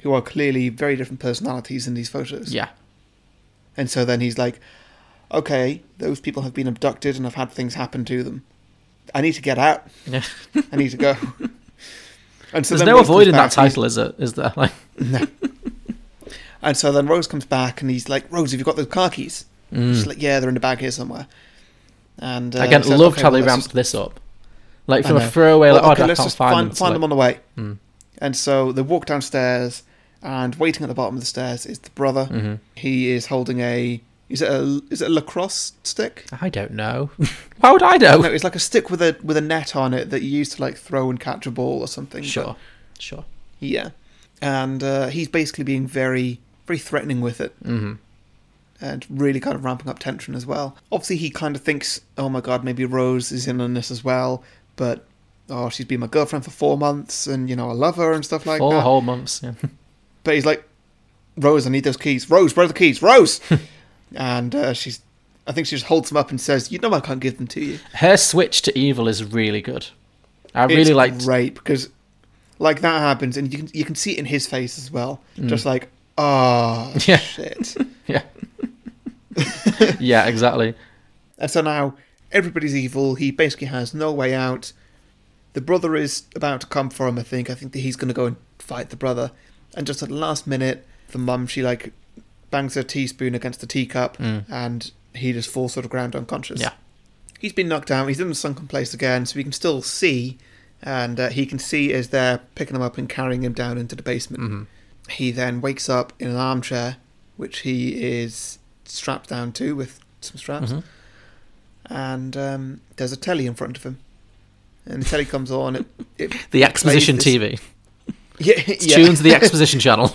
who are clearly very different personalities in these photos. Yeah. And so then he's like, okay, those people have been abducted and have had things happen to them. I need to get out. Yeah. I need to go. [laughs] And so There's no Rose avoiding that back and he's- title, is it? Is there? Like, [laughs] No. and so then Rose comes back and he's like, Rose, have you got those car keys? Mm. She's like, yeah, they're in the bag here somewhere. And uh, again, loved "Okay, how well, they ramped just- this up. Like from a throwaway, like, Well, oh, okay, I let's can't just find, find, them. find like- them on the way. Mm. And so they walk downstairs, and waiting at the bottom of the stairs is the brother. Mhm. He is holding a is it a is it a lacrosse stick? I don't know. [laughs] Why would I know? No, it's like a stick with a with a net on it that you use to like throw and catch a ball or something. but- Sure, sure. yeah, and uh, he's basically being very very threatening with it. mm-hmm. And really kind of ramping up tension as well. Obviously, he kind of thinks, "Oh my god, maybe Rose is in on this as well." But oh, she's been my girlfriend for four months, and you know I love her and stuff like Four that. whole months. Yeah. [laughs] But he's like, Rose, I need those keys. Rose, where are the keys? Rose! [laughs] and uh, she's, I think she just holds them up and says, You know I can't give them to you. Her switch to evil is really good. I really it's liked. great because, like, that happens, and you can, you can see it in his face as well. Mm. Just like, oh, [laughs] Yeah. shit. Yeah. yeah, exactly. And so now everybody's evil. He basically has no way out. The brother is about to come for him, I think. I think that he's going to go and fight the brother. And just at the last minute, the mum, she like bangs her teaspoon against the teacup Mm. and he just falls sort of ground unconscious. Yeah. He's been knocked out. He's in the sunken place again, so he can still see. And uh, he can see as they're picking him up and carrying him down into the basement. Mhm. He then wakes up in an armchair, which he is strapped down to with some straps Mhm. And um, there's a telly in front of him, and the telly comes on. It, it [laughs] The exposition TV. [laughs] Yeah, It's yeah. tuned to the [laughs] exposition channel.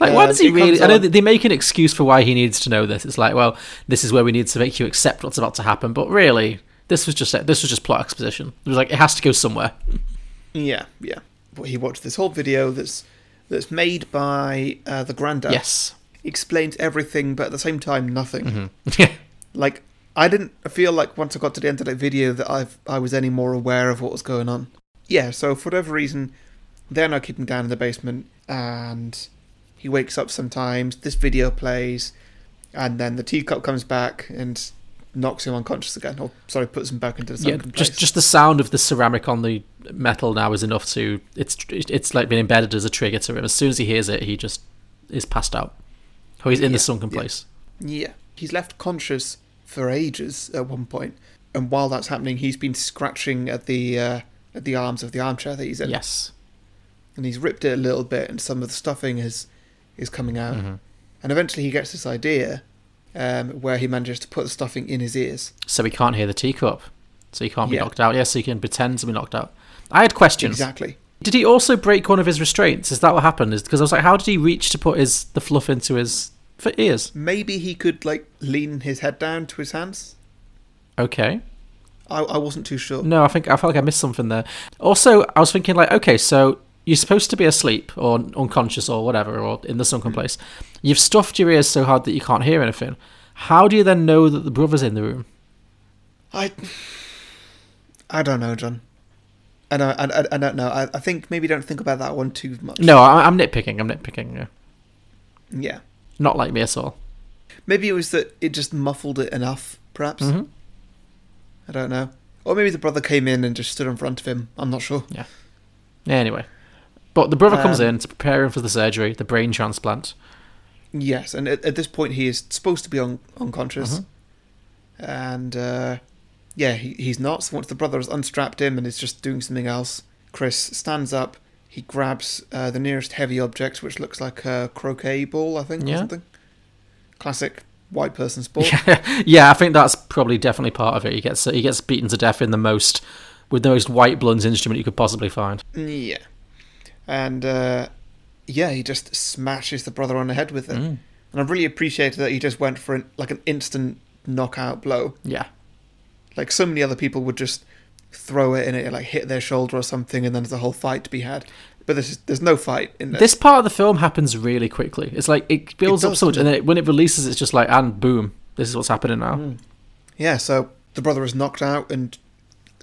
Like, why Um, does he really? I know they make an excuse for why he needs to know this. It's like, well, this is where we need to make you accept what's about to happen. But really, this was just this was just plot exposition. It was like it has to go somewhere. Yeah, yeah. But he watched this whole video that's that's made by uh, the granddad. Yes. Explains everything, but at the same time, nothing. Mhm. [laughs] Yeah. Like I didn't feel like once I got to the end of that video that I I was any more aware of what was going on. Yeah. So for whatever reason, they're now keeping down in the basement, and he wakes up sometimes. This video plays, and then the teacup comes back and knocks him unconscious again. Or sorry, puts him back into the Yeah, sunken place. just just the sound of the ceramic on the metal now is enough to it's it's like been embedded as a trigger to him. As soon as he hears it, he just is passed out. Oh, he's in the sunken place. Yeah, he's left conscious for ages at one point, and while that's happening, he's been scratching at the uh, at the arms of the armchair that he's in. Yes. and he's ripped it a little bit, and some of the stuffing is is coming out, Mhm. and eventually he gets this idea um, where he manages to put the stuffing in his ears. So he can't hear the teacup. So he can't be Yeah. knocked out. Yes, so he can pretend to be knocked out. I had questions. Exactly. Did he also break one of his restraints? Is that what happened? Is because I was like, how did he reach to put his the fluff into his for ears? Maybe he could like lean his head down to his hands. Okay. I, I wasn't too sure. No, I think I felt like I missed something there. Also, I was thinking like, okay, so you're supposed to be asleep or unconscious or whatever, or in the sunken hmm. place. You've stuffed your ears so hard that you can't hear anything. How do you then know that the brother's in the room? I I don't know, John. I don't, I, I, I don't know. I, I think maybe don't think about that one too much. No, I, I'm nitpicking. I'm nitpicking. Yeah. Yeah. Not like me at all. Maybe it was that it just muffled it enough, perhaps. Mhm. I don't know. Or maybe the brother came in and just stood in front of him. I'm not sure. Yeah. Anyway, but the brother comes Um, in to prepare him for the surgery, the brain transplant. Yes, and at, at this point he is supposed to be un- unconscious, Mhm. and uh, yeah, he, he's not. So once the brother has unstrapped him and is just doing something else, Chris stands up. He grabs uh, the nearest heavy object, which looks like a croquet ball, I think, or Yeah. something. Classic white person sport. [laughs] yeah, I think that's probably definitely part of it. He gets he gets beaten to death in the most with the most white blunt instrument you could possibly find. Yeah. And uh, yeah, he just smashes the brother on the head with it. Mm. And I really appreciated that he just went for an, like an instant knockout blow. Yeah. Like so many other people would just throw it and it like hit their shoulder or something, and then there's a whole fight to be had. But there's there's no fight in this. This part of the film happens really quickly. It's like it builds It up so much, and then it, when it releases, it's just like and boom, this is what's happening now. Mm. Yeah, so the brother is knocked out, and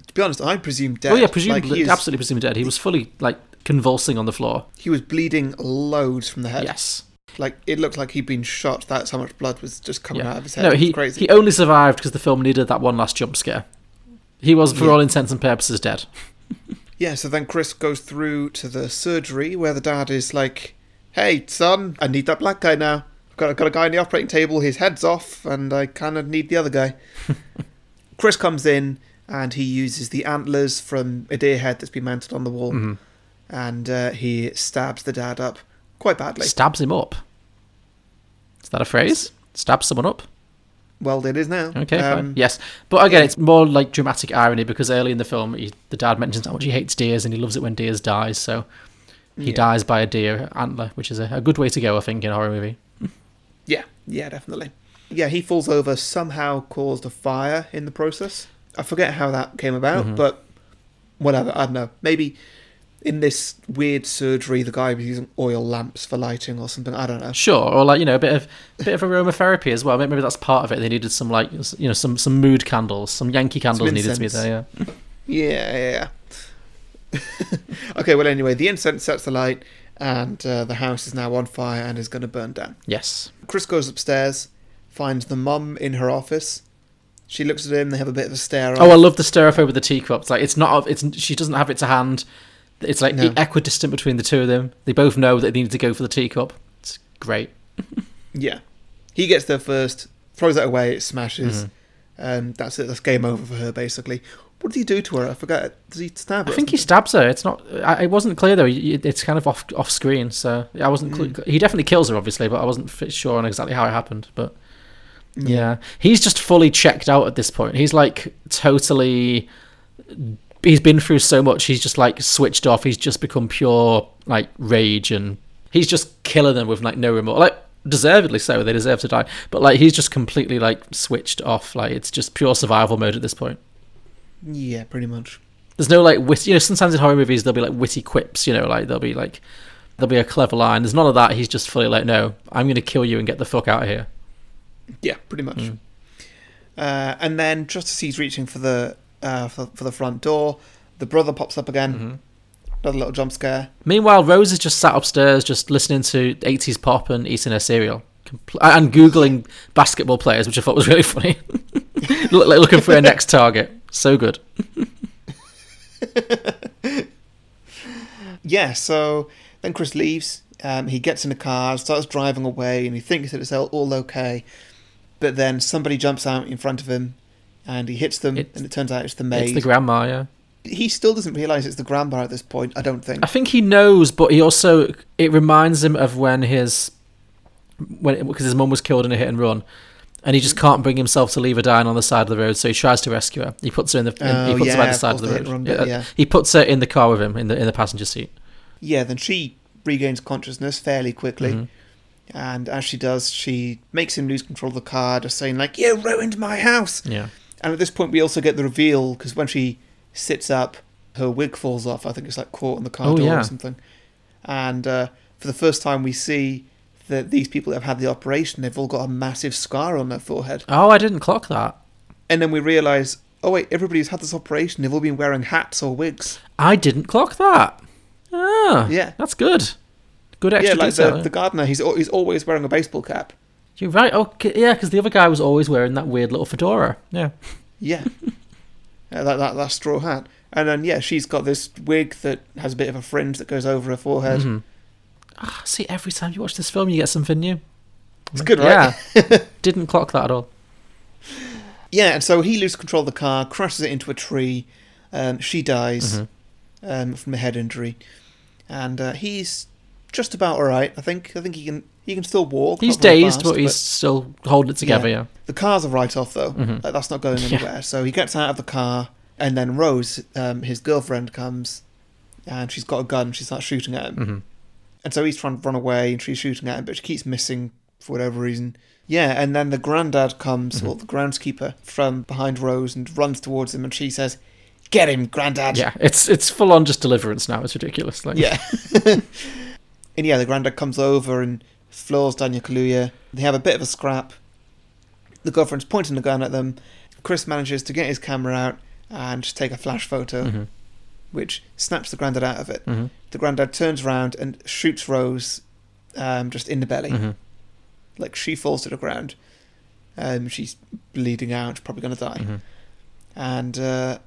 to be honest, I presume dead. Oh yeah, Like, presumably, he is- absolutely presumed dead. He was fully like convulsing on the floor. He was bleeding loads from the head. Yes. Like it looked like he'd been shot. That's how much blood was just coming out of his head. No, he crazy. he only survived because the film needed that one last jump scare. He was, for Yeah. all intents and purposes, dead. [laughs] Yeah, so then Chris goes through to the surgery where the dad is like, "Hey, son, I need that black guy now. I've got, I've got a guy on the operating table. His head's off, and I kind of need the other guy." [laughs] Chris comes in and he uses the antlers from a deer head that's been mounted on the wall, Mhm. and uh, he stabs the dad up quite badly. Stabs him up. Is that a phrase? Stab someone up. well, it is now. Okay, Um, fine. Yes, but again, it's more like dramatic irony because early in the film, he, the dad mentions how much he hates deers and he loves it when deers die. So he Yeah. dies by a deer antler, which is a, a good way to go, I think, in a horror movie. Yeah, yeah, definitely. Yeah, he falls over, somehow caused a fire in the process. I forget how that came about, Mhm. but whatever, I don't know. Maybe in this weird surgery, the guy was using oil lamps for lighting or something. I don't know. Sure, or like you know, a bit of bit of aromatherapy as well. Maybe that's part of it. They needed some like you know some some mood candles, some Yankee candles needed to be there. [laughs] Yeah. Yeah, yeah, [laughs] okay, well, anyway, the incense sets the light, and uh, the house is now on fire and is going to burn down. Yes. Chris goes upstairs, finds the mum in her office. She looks at him. They have a bit of a stare. Oh, I off. love the stir up over the teacups. Like it's not. It's she doesn't have it to hand. It's like No. equidistant between the two of them. They both know that they need to go for the teacup. It's great. Yeah. He gets there first, throws it away, it smashes. Mhm. and that's it. That's game over for her, basically. What does he do to her? I forget. Does he stab her? I think he stabs her. It's not. I, it wasn't clear though. It's kind of off off screen, so I wasn't. cl- Mm. He definitely kills her, obviously, but I wasn't sure on exactly how it happened. But Yeah. yeah, he's just fully checked out at this point. He's like totally. He's been through so much. He's just like switched off. He's just become pure like rage, and he's just killing them with like no remorse. Like deservedly so. They deserve to die. But like he's just completely like switched off. Like it's just pure survival mode at this point. Yeah, pretty much. There's no like wit. You know, sometimes in horror movies there'll be like witty quips. You know, like there'll be like there'll be a clever line. There's none of that. He's just fully like, no, I'm gonna kill you and get the fuck out of here. Yeah, pretty much. Mm. Uh, and then, just as he's reaching for the uh, for, for the front door, the brother pops up again. Mm-hmm. Another little jump scare. Meanwhile, Rose is just sat upstairs, just listening to 80s pop and eating her cereal, Compl- and googling basketball players, which I thought was really [laughs] funny. Like Looking for her next target. So good. [laughs] Yeah, so then Chris leaves. Um, he gets in a car, starts driving away, and he thinks that it's all, all okay. But then somebody jumps out in front of him, and he hits them, and it turns out it's the maid. It's the grandma, yeah. he still doesn't realise it's the grandma at this point. I don't think. I think he knows, but he also it reminds him of when his when because his mum was killed in a hit and run, and he just can't bring himself to leave her dying on the side of the road. So he tries to rescue her. He puts her in the in, Oh, he puts her by the side of the road. bit, yeah. He puts her in the car with him in the in the passenger seat. Yeah, then she regains consciousness fairly quickly. Mhm. And as she does, she makes him lose control of the car, just saying, like, you ruined my house. Yeah. And at this point, we also get the reveal, because when she sits up, her wig falls off. I think it's like caught in the car Oh, door yeah. or something. And uh, for the first time, we see that these people that have had the operation, they've all got a massive scar on their forehead. Oh, I didn't clock that. And then we realise, oh, wait, everybody's had this operation, they've all been wearing hats or wigs. I didn't clock that. Ah, Yeah. that's good. Good yeah, extra like detail. the, the gardener, he's, he's always wearing a baseball cap. You're right. Okay, yeah, because the other guy was always wearing that weird little fedora. Yeah. Yeah. [laughs] Uh, that, that that straw hat. And then yeah, she's got this wig that has a bit of a fringe that goes over her forehead. Mhm. Ah, see, every time you watch this film, you get something new. It's good, right? Yeah. [laughs] Didn't clock that at all. Yeah, and so he loses control of the car, crashes it into a tree. Um, she dies Mhm. um, from a head injury, and uh, he's just about all right. I think. I think he can. He can still walk. He's dazed, fast, but he's still holding it together. Yeah. The car's a write off though. Mhm. Like, that's not going [laughs] Yeah. anywhere. So he gets out of the car, and then Rose, um, his girlfriend, comes, and she's got a gun. She starts shooting at him, Mhm. and so he's trying to run away, and she's shooting at him, but she keeps missing for whatever reason. Yeah, and then the granddad comes, Mm-hmm. or the groundskeeper, from behind Rose and runs towards him, and she says, "Get him, granddad!" Yeah, it's it's full on just deliverance now. It's ridiculous. Like, Yeah. [laughs] and yeah, the granddad comes over and floors Daniel Kaluuya. They have a bit of a scrap. The girlfriend's pointing the gun at them. Chris manages to get his camera out and just take a flash photo, Mhm. which snaps the granddad out of it. Mhm. The granddad turns around and shoots Rose um, just in the belly. Mhm. Like she falls to the ground. Um, she's bleeding out, probably going to die. Mhm. And uh,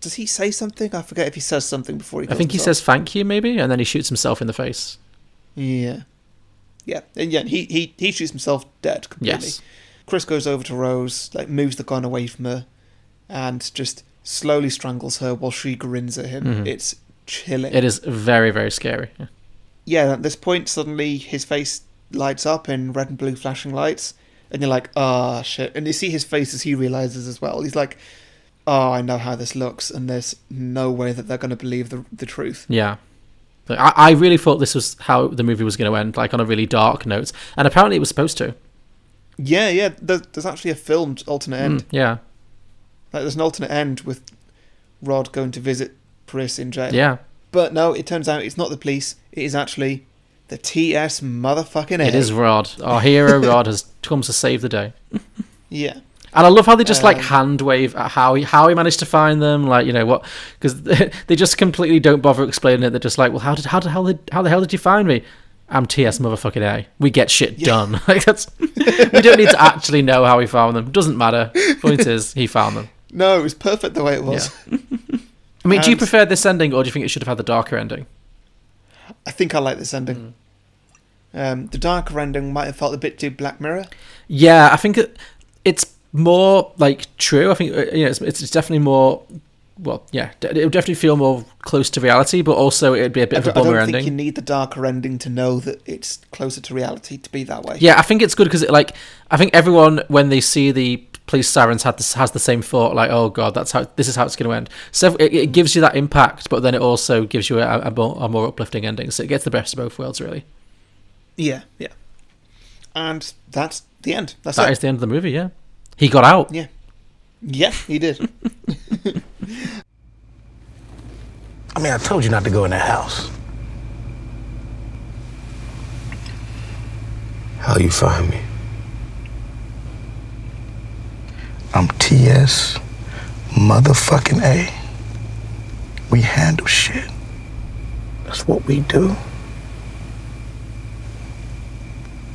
does, he say something? I forget if he says something before he. I think he says thank you, maybe, and then he shoots himself in the face. Yeah. Yeah. And yeah, he, he, he shoots himself dead completely. Yes. Chris goes over to Rose, like moves the gun away from her, and just slowly strangles her while she grins at him. Mhm. It's chilling. It is very, very scary. Yeah. Yeah, at this point, suddenly his face lights up in red and blue flashing lights, and you're like, ah, shit. And you see his face as he realizes as well. He's like, oh, I know how this looks, and there's no way that they're going to believe the, the truth. Yeah. I, I really thought this was how the movie was going to end, like on a really dark note, and apparently it was supposed to. Yeah, yeah, there's, there's actually a filmed alternate end. Mm, yeah, Like, there's an alternate end with Rod going to visit Chris in jail. yeah. But no, it turns out it's not the police. It is actually the TS motherfucking A. It is Rod. Our hero Rod has come to save the day. [laughs] Yeah. And I love how they just like Um, hand wave at how he how he managed to find them, like you know what, because [laughs] they just completely don't bother explaining it. They're just like, well, how did how the hell did how the hell did you find me? I'm TS motherfucking A. We get shit done. [laughs] Like that's we don't need to actually know how he found them. Doesn't matter. Point is, he found them. No, it was perfect the way it was. I mean, do you prefer this ending or do you think it should have had the darker ending? I think I like this ending. Um, the darker ending might have felt a bit too Black Mirror. Yeah, I think it, it's more like true. I think uh, you know, it's, it's definitely more. Well, yeah, it would definitely feel more close to reality, but also it'd be a bit I of a don't, I bummer don't think ending. you need the darker ending to know that it's closer to reality to be that way. Yeah, I think it's good because it, like I think everyone when they see the police sirens had this, has the same thought like oh god that's how this is how it's going to end. So it, it gives you that impact, but then it also gives you a, a, more, a more uplifting ending. So it gets the best of both worlds really. Yeah, yeah. And that's the end. That's That it. is the end of the movie. Yeah, he got out. Yeah. Yeah, he did. [laughs] I mean, I told you not to go in that house. How you find me? I'm TS motherfucking A. We handle shit. That's what we do.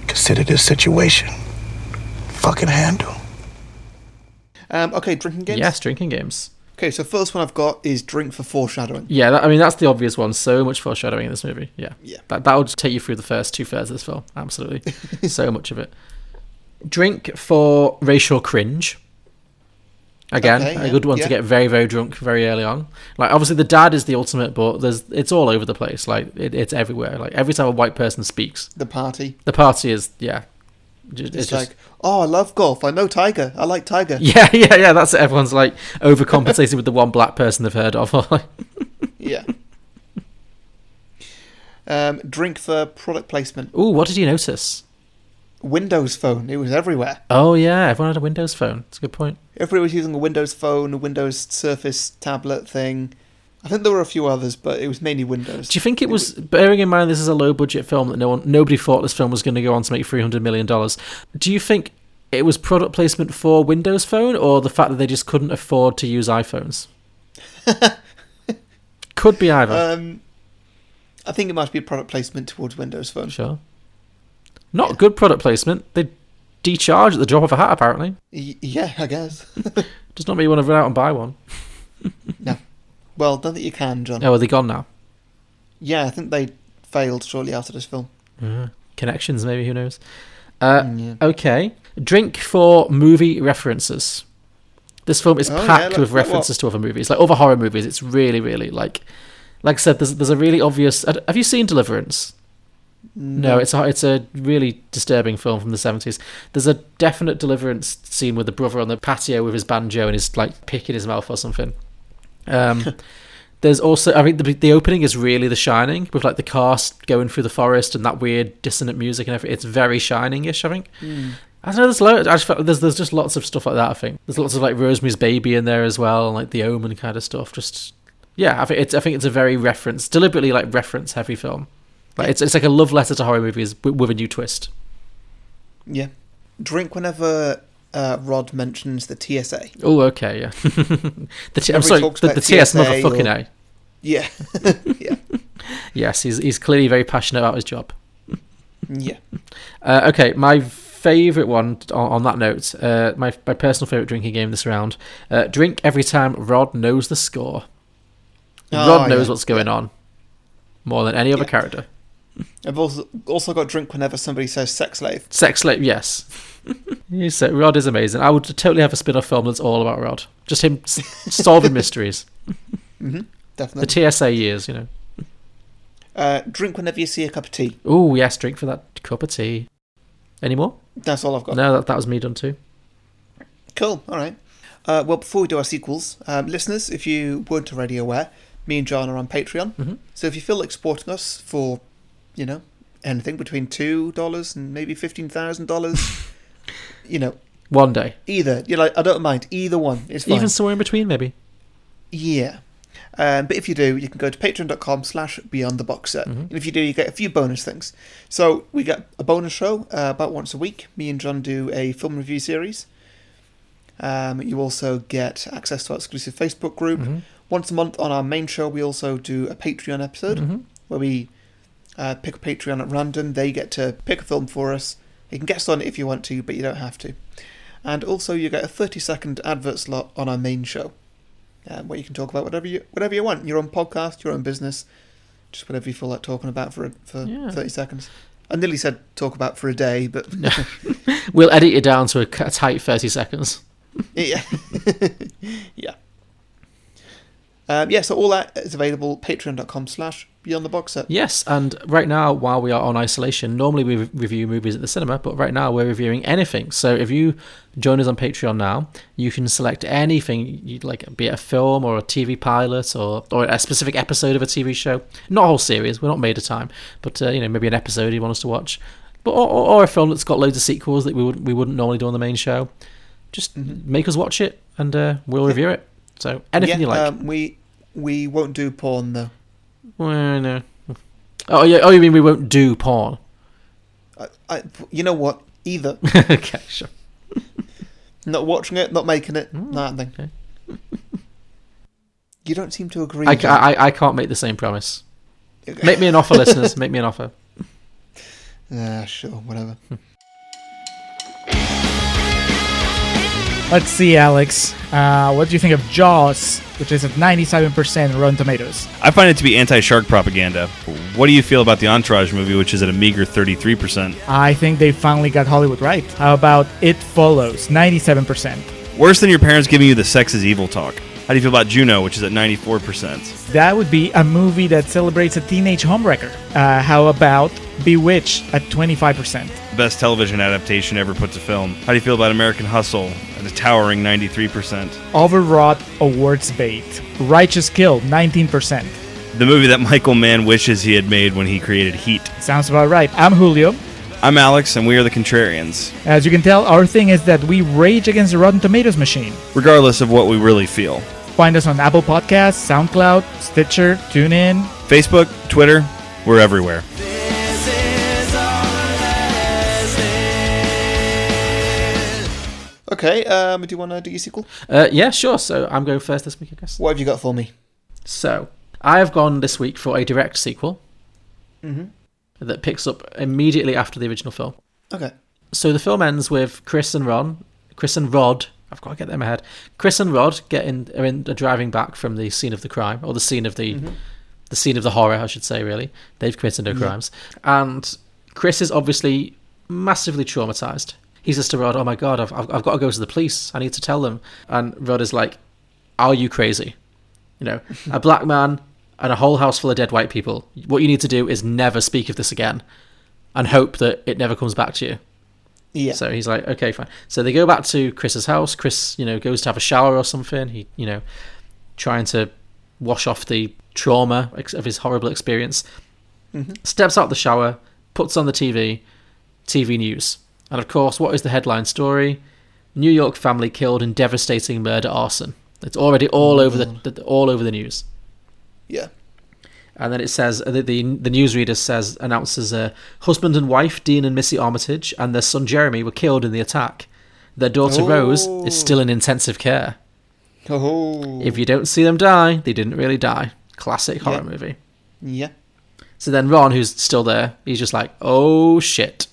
Consider this situation. Fucking handle. Um, okay, drinking games. Yes, drinking games. Okay, so first one I've got is drink for foreshadowing. Yeah, that, I mean that's the obvious one. So much foreshadowing in this movie. Yeah, Yeah. That that would take you through the first two thirds of this film. Absolutely, [laughs] so much of it. Drink for racial cringe. Again, Okay, a yeah, good one yeah. to get very very drunk very early on. Like obviously the dad is the ultimate, but there's it's all over the place. Like it, it's everywhere. Like every time a white person speaks, The party. the party is yeah. Ju- It's, It's, just like, oh, I love golf. I know Tiger. I like Tiger. [laughs] yeah yeah yeah. That's it. Everyone's like overcompensating with the one black person they've heard of. [laughs] Yeah. Um, drink for product placement. Ooh, what did you notice? Windows Phone. It was everywhere. Oh yeah, everyone had a Windows phone. It's a good point. Everybody was using a Windows Phone, a Windows Surface tablet thing. I think there were a few others, but it was mainly Windows. Do you think it was bearing in mind this is a low budget film that no one nobody thought this film was going to go on to make three hundred million dollars? Do you think it was product placement for Windows Phone or the fact that they just couldn't afford to use iPhones? [laughs] Could be either. Um, I think it might be a product placement towards Windows Phone. sure. Not good product placement. They decharge at the drop of a hat. Apparently, Y- yeah, I guess. [laughs] does not mean you want to run out and buy one. no. Well, don't think you can, John. Oh, are they gone now? Yeah, I think they failed shortly after this film. Uh, connections, maybe. Who knows? Uh, Mm, yeah. Okay. Drink for movie references. This film is Oh, yeah, packed like- with references to other movies, like other horror movies. It's really, really like, like I said, there's there's a really obvious. uh, Have you seen Deliverance? No, it's a it's a really disturbing film from the seventies. There's a definite Deliverance scene with the brother on the patio with his banjo and he's like picking his mouth or something. Um, [laughs] there's also I think the the opening is really The Shining with like the cast going through the forest and that weird dissonant music and everything. It's very Shining-ish, I think. I don't know. There's loads. I just felt there's there's just lots of stuff like that. I think there's lots of like Rosemary's Baby in there as well, and like the Omen kind of stuff. Just yeah, I think it's I think it's a very reference, deliberately like reference heavy film. Like it's it's like a love letter to horror movies with, with a new twist. Yeah. Drink whenever uh, Rod mentions the TSA. Oh, okay, yeah. [laughs] the t- I'm sorry, the, the TS motherfucking or- A. Yeah, [laughs] [laughs] yeah, Yes, he's he's clearly very passionate about his job. yeah. Uh, okay, my favourite one on, on that note, uh, my my personal favourite drinking game this round. Uh, drink every time Rod knows the score. Oh, Rod knows yeah. what's going on more than any other Yeah. character. I've also also got drink whenever somebody says sex slave. Sex slave, yes. [laughs] Uh, Rod is amazing. I would totally have a spin-off film that's all about Rod. Just him [laughs] solving mysteries. hmm The TSA years, you know. Uh, drink whenever you see a cup of tea. Oh yes, drink for that cup of tea. Any more? That's all I've got. No, that, that was me done too. Cool. All right. Uh, well, before we do our sequels, um, listeners, if you weren't already aware, me and John are on Patreon. Mhm. So if you feel like supporting us for, you know, anything between two dollars and maybe fifteen thousand dollars, [laughs] you know, One day, either you know, I don't mind either one. It's fine. even somewhere in between, maybe. Yeah. Um, but if you do, you can go to patreon.com slash beyond the box set. Mhm. And if you do, you get a few bonus things. So we get a bonus show uh, about once a week. Me and John do a film review series. Um, you also get access to our exclusive Facebook group. Mhm. Once a month on our main show, we also do a Patreon episode Mhm. where we uh, pick a Patreon at random. They get to pick a film for us. You can guest on it if you want to, but you don't have to. And also, you get a 30 second advert slot on our main show um, where you can talk about whatever you whatever you want. Your own podcast, your own business, just whatever you feel like talking about for for Yeah. thirty seconds. I nearly said talk about for a day, but [laughs] We'll edit it down to a tight thirty seconds. [laughs] yeah, [laughs] yeah. Um, yeah, so all that is available patreon.com slash beyond the box set. Yes, and right now, while we are on isolation, normally we re- review movies at the cinema, but right now we're reviewing anything. So if you join us on Patreon now, you can select anything you'd like, be it a film or a TV pilot or, or a specific episode of a TV show. Not a whole series, we're not made of time, but uh, you know maybe an episode you want us to watch, but or, or, a film that's got loads of sequels that we would we wouldn't normally do on the main show. Just make us watch it, and uh, we'll review it. So anything yeah, you like. Um, we we won't do porn though. Well, no. Oh yeah. Oh, you mean we won't do porn? I, I, you know what? Either. [laughs] okay, sure. Not watching it, not making it, Mm, that thing. You don't seem to agree. I, I, I can't make the same promise. [laughs] Make me an offer, listeners. Make me an offer. [laughs] Ah, sure, whatever. Let's see, Alex. Uh, what do you think of Jaws, which is at 97% Rotten Tomatoes? I find it to be anti-shark propaganda. What do you feel about the Entourage movie, which is at a meager 33%? I think they finally got Hollywood right. How about It Follows, 97%? Worse than your parents giving you the sex is evil talk. How do you feel about Juno, which is at 94%? That would be a movie that celebrates a teenage homewrecker. Uh, how about Bewitched at 25%? Best television adaptation ever put to film. How do you feel about American Hustle at a towering 93%? Overwrought awards bait. Righteous Kill, 19%. The movie that Michael Mann wishes he had made when he created Heat. Sounds about right. I'm Julio. I'm Alex, and we are the Contrarians. As you can tell, our thing is that we rage against the Rotten Tomatoes machine. Regardless of what we really feel. Find us on Apple Podcasts, SoundCloud, Stitcher, TuneIn. Facebook, Twitter, we're everywhere. Okay, um, do you want to do your sequel? Uh, yeah, sure. So I'm going first this week, I guess. What have you got for me? So I have gone this week for a direct sequel Mhm. that picks up immediately after the original film. Okay. So the film ends with Chris and Ron, Chris and Rod. I've got to get that in my head. Chris and Rod getting are, in, are driving back from the scene of the crime or the scene of the Mhm. the scene of the horror, I should say. Really, they've committed no Yeah. crimes, and Chris is obviously massively traumatized. He says to Rod, "Oh my god, I've, I've I've got to go to the police. I need to tell them." And Rod is like, "Are you crazy? You know, a black man and a whole house full of dead white people. What you need to do is never speak of this again, and hope that it never comes back to you." Yeah. So he's like, okay, fine. So they go back to Chris's house. Chris, you know, goes to have a shower or something. He, you know, trying to wash off the trauma of his horrible experience. Mhm. Steps out the shower, puts on the TV, TV news. And of course, what is the headline story? New York family killed in devastating murder arson. It's already all over the, the all over the news. Yeah. And then it says the the, the newsreader says announces uh, husband and wife Dean and Missy Armitage and their son Jeremy were killed in the attack. Their daughter Rose Oh. is still in intensive care. Oh. If you don't see them die, they didn't really die. Classic horror Yeah. movie. Yeah. So then Ron, who's still there, he's just like, "Oh shit."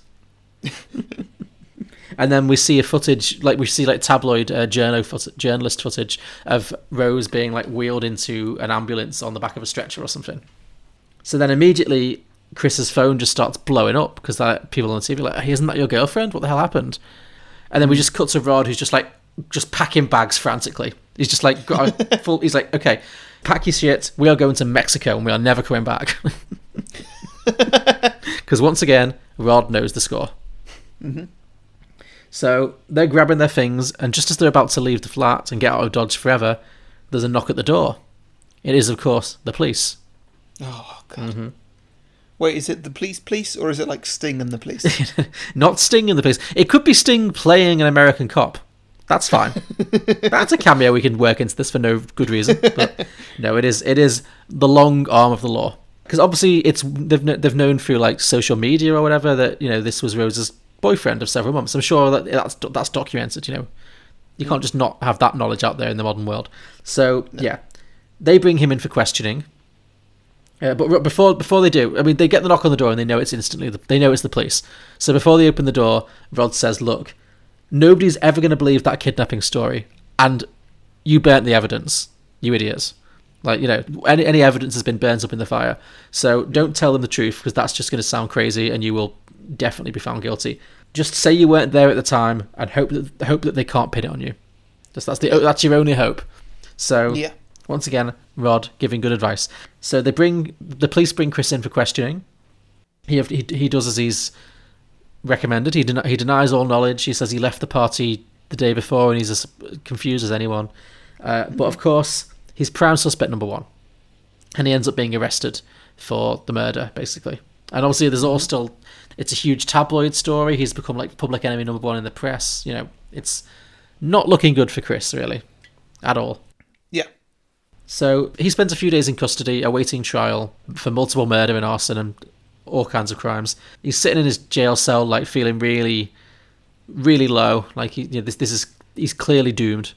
[laughs] and then we see a footage, like we see like tabloid uh, journal foot- journalist footage of Rose being like wheeled into an ambulance on the back of a stretcher or something. So then immediately Chris's phone just starts blowing up because people on the TV are like, hey, "Isn't that your girlfriend? What the hell happened?" And then we just cut to Rod, who's just like just packing bags frantically. He's just like [laughs] full. He's like, "Okay, pack your shit. We are going to Mexico and we are never coming back." [laughs] Because once again, Rod knows the score. Mhm. So they're grabbing their things, and just as they're about to leave the flat and get out of Dodge forever, there's a knock at the door. It is, of course, the police. Oh god. hmm Wait, is it the police, police, or is it like Sting and the police? [laughs] Not Sting in the police. It could be Sting playing an American cop. That's fine. [laughs] That's a cameo we can work into this for no good reason. But [laughs] no, it is it is the long arm of the law. Because obviously it's they've they've known through like social media or whatever that you know this was Rose's boyfriend of several months. I'm sure that that's that's documented. You know, you can't just not have that knowledge out there in the modern world. So yeah, they bring him in for questioning. Uh, but before before they do, I mean, they get the knock on the door and they know it's instantly the, they know it's the police. So before they open the door, Rod says, "Look, nobody's ever going to believe that kidnapping story, and you burnt the evidence, you idiots. Like you know, any any evidence has been burnt up in the fire. So don't tell them the truth because that's just going to sound crazy, and you will definitely be found guilty. Just say you weren't there at the time, and hope that hope that they can't pin it on you. Just that's the that's your only hope. So Yeah. once again, Rod giving good advice. So they bring the police bring Chris in for questioning. He he, he does as he's recommended. He den- he denies all knowledge. He says he left the party the day before and he's as confused as anyone. Uh, but of course, he's prime suspect number one, and he ends up being arrested for the murder, basically. And obviously, there's all still it's a huge tabloid story. He's become like public enemy number one in the press. You know, it's not looking good for Chris really, at all. Yeah. So he spends a few days in custody, awaiting trial for multiple murder and arson and all kinds of crimes. He's sitting in his jail cell, like feeling really, really low. Like he, you know, this, this is he's clearly doomed.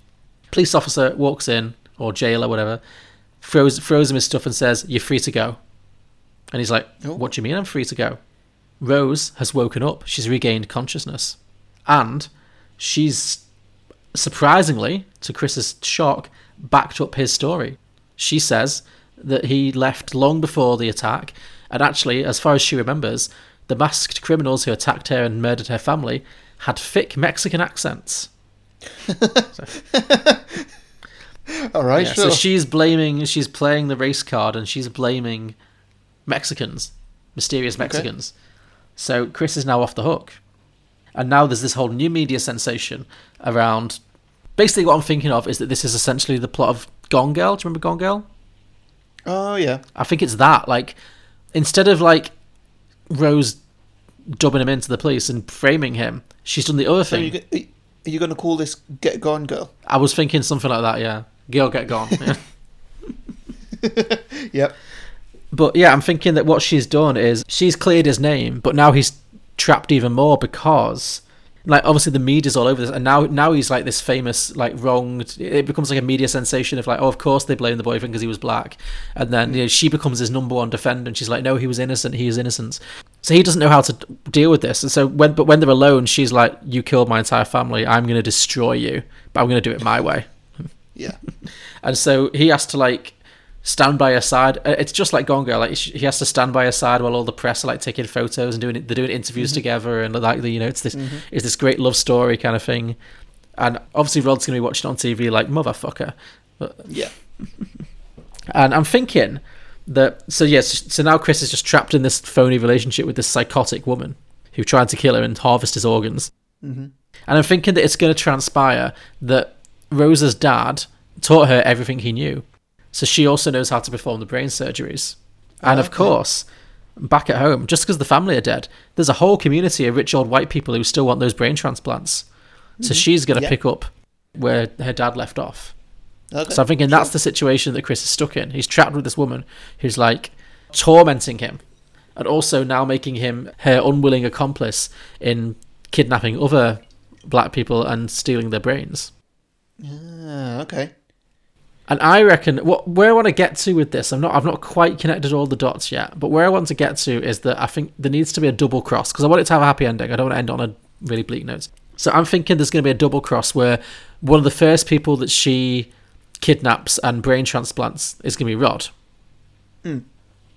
Police officer walks in, or jailer, whatever, throws throws him his stuff and says, "You're free to go." And he's like, oh. "What do you mean I'm free to go?" Rose has woken up. She's regained consciousness, and she's surprisingly, to Chris's shock, backed up his story. She says that he left long before the attack, and actually, as far as she remembers, the masked criminals who attacked her and murdered her family had thick Mexican accents. [laughs] All right, Yeah, sure. So she's blaming, she's playing the race card, and she's blaming Mexicans, mysterious Okay. So Chris is now off the hook, and now there's this whole new media sensation around. Basically, what I'm thinking of is that this is essentially the plot of Gone Girl. Do you remember Gone Girl? Oh yeah. I think it's that. Like, instead of like Rose dubbing him into the police and framing him, she's done the other So thing. you, are you going to call this "Get Gone Girl"? I was thinking something like that. Yeah, girl, get gone. [laughs] Yeah. [laughs] Yep. But yeah, I'm thinking that what she's done is she's cleared his name, but now he's trapped even more because, like, obviously the media's all over this, and now now he's like this famous, like, wronged. It becomes like a media sensation of like, oh, of course they blame the boyfriend because he was black, and then you know, she becomes his number one defender, and she's like, no, he was innocent, he is innocent. So he doesn't know how to deal with this, and so when but when they're alone, she's like, you killed my entire family, I'm gonna destroy you, but I'm gonna do it my way. Yeah. [laughs] And so he has to like stand by her side. Uh, It's just like Gone Girl. Like he has to stand by her side while all the press are like taking photos and doing they're doing interviews Mhm. together and like you know it's this Mhm. it's this great love story kind of thing. And obviously Rod's gonna be watching on TV like motherfucker. But, Yeah. [laughs] and I'm thinking that so yes, so now Chris is just trapped in this phony relationship with this psychotic woman who tried to kill him and harvest his organs. Mhm. And I'm thinking that it's going to transpire that Rosa's dad taught her everything he knew. So she also knows how to perform the brain surgeries. And of Okay. course, back at home, just because the family are dead, there's a whole community of rich old white people who still want those brain transplants. So Mhm. she's going to Yeah. pick up where her dad left off. Okay. So I'm thinking that's the situation that Chris is stuck in. He's trapped with this woman who's like tormenting him and also now making him her unwilling accomplice in kidnapping other black people and stealing their brains. Ah, okay. And I reckon what where I want to get to with this, I'm not I've not quite connected all the dots yet, but where I want to get to is that I think there needs to be a double cross because I want it to have a happy ending. I don't want to end on a really bleak note. So I'm thinking there's going to be a double cross where one of the first people that she kidnaps and brain transplants is going to be Rod. Hmm.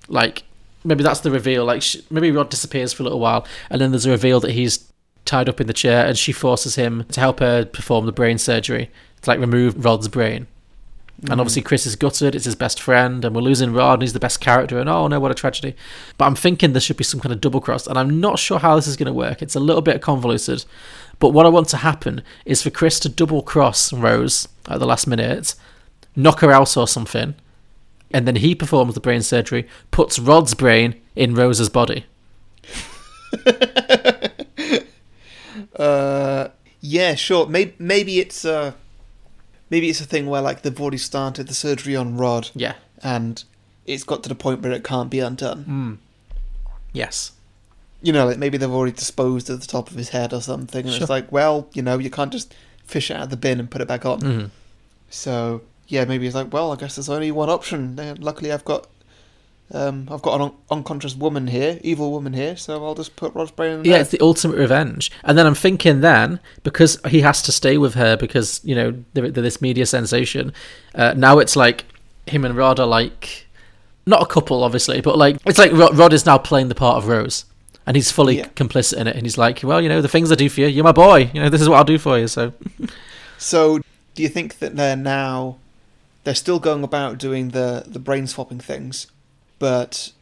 Like maybe that's the reveal. Like sh maybe Rod disappears for a little while, and then there's a reveal that he's tied up in the chair, and she forces him to help her perform the brain surgery to like remove Rod's brain. And Mm. obviously, Chris is gutted. It's his best friend, and we're losing Rod. And he's the best character, and oh no, what a tragedy! But I'm thinking there should be some kind of double cross, and I'm not sure how this is going to work. It's a little bit convoluted. But what I want to happen is for Chris to double cross Rose at the last minute, knock her out or something, and then he performs the brain surgery, puts Rod's brain in Rose's body. [laughs] Uh, yeah, sure. Maybe maybe it's uh, maybe it's a thing where like they've already started the surgery on Rod. Yeah. And it's got to the point where it can't be undone. Mm. Yes. You know, like maybe they've already disposed of the top of his head or something, and Sure. it's like, well, you know, you can't just fish it out of the bin and put it back on. Mhm. So yeah, maybe it's like, well, I guess there's only one option. Luckily, I've got. Um, I've got an un- unconscious woman here, evil woman here, so I'll just put Rod's brain in there. Yeah, it's the ultimate revenge. And then I'm thinking then because he has to stay with her because you know they're, they're this media sensation. Uh, now it's like him and Rod are like not a couple, obviously, but like it's like Rod, Rod is now playing the part of Rose, and he's fully Yeah. complicit in it. And he's like, well, you know, the things I do for you, you're my boy. You know, this is what I'll do for you. So So, do you think that they're now they're still going about doing the the brain swapping things, but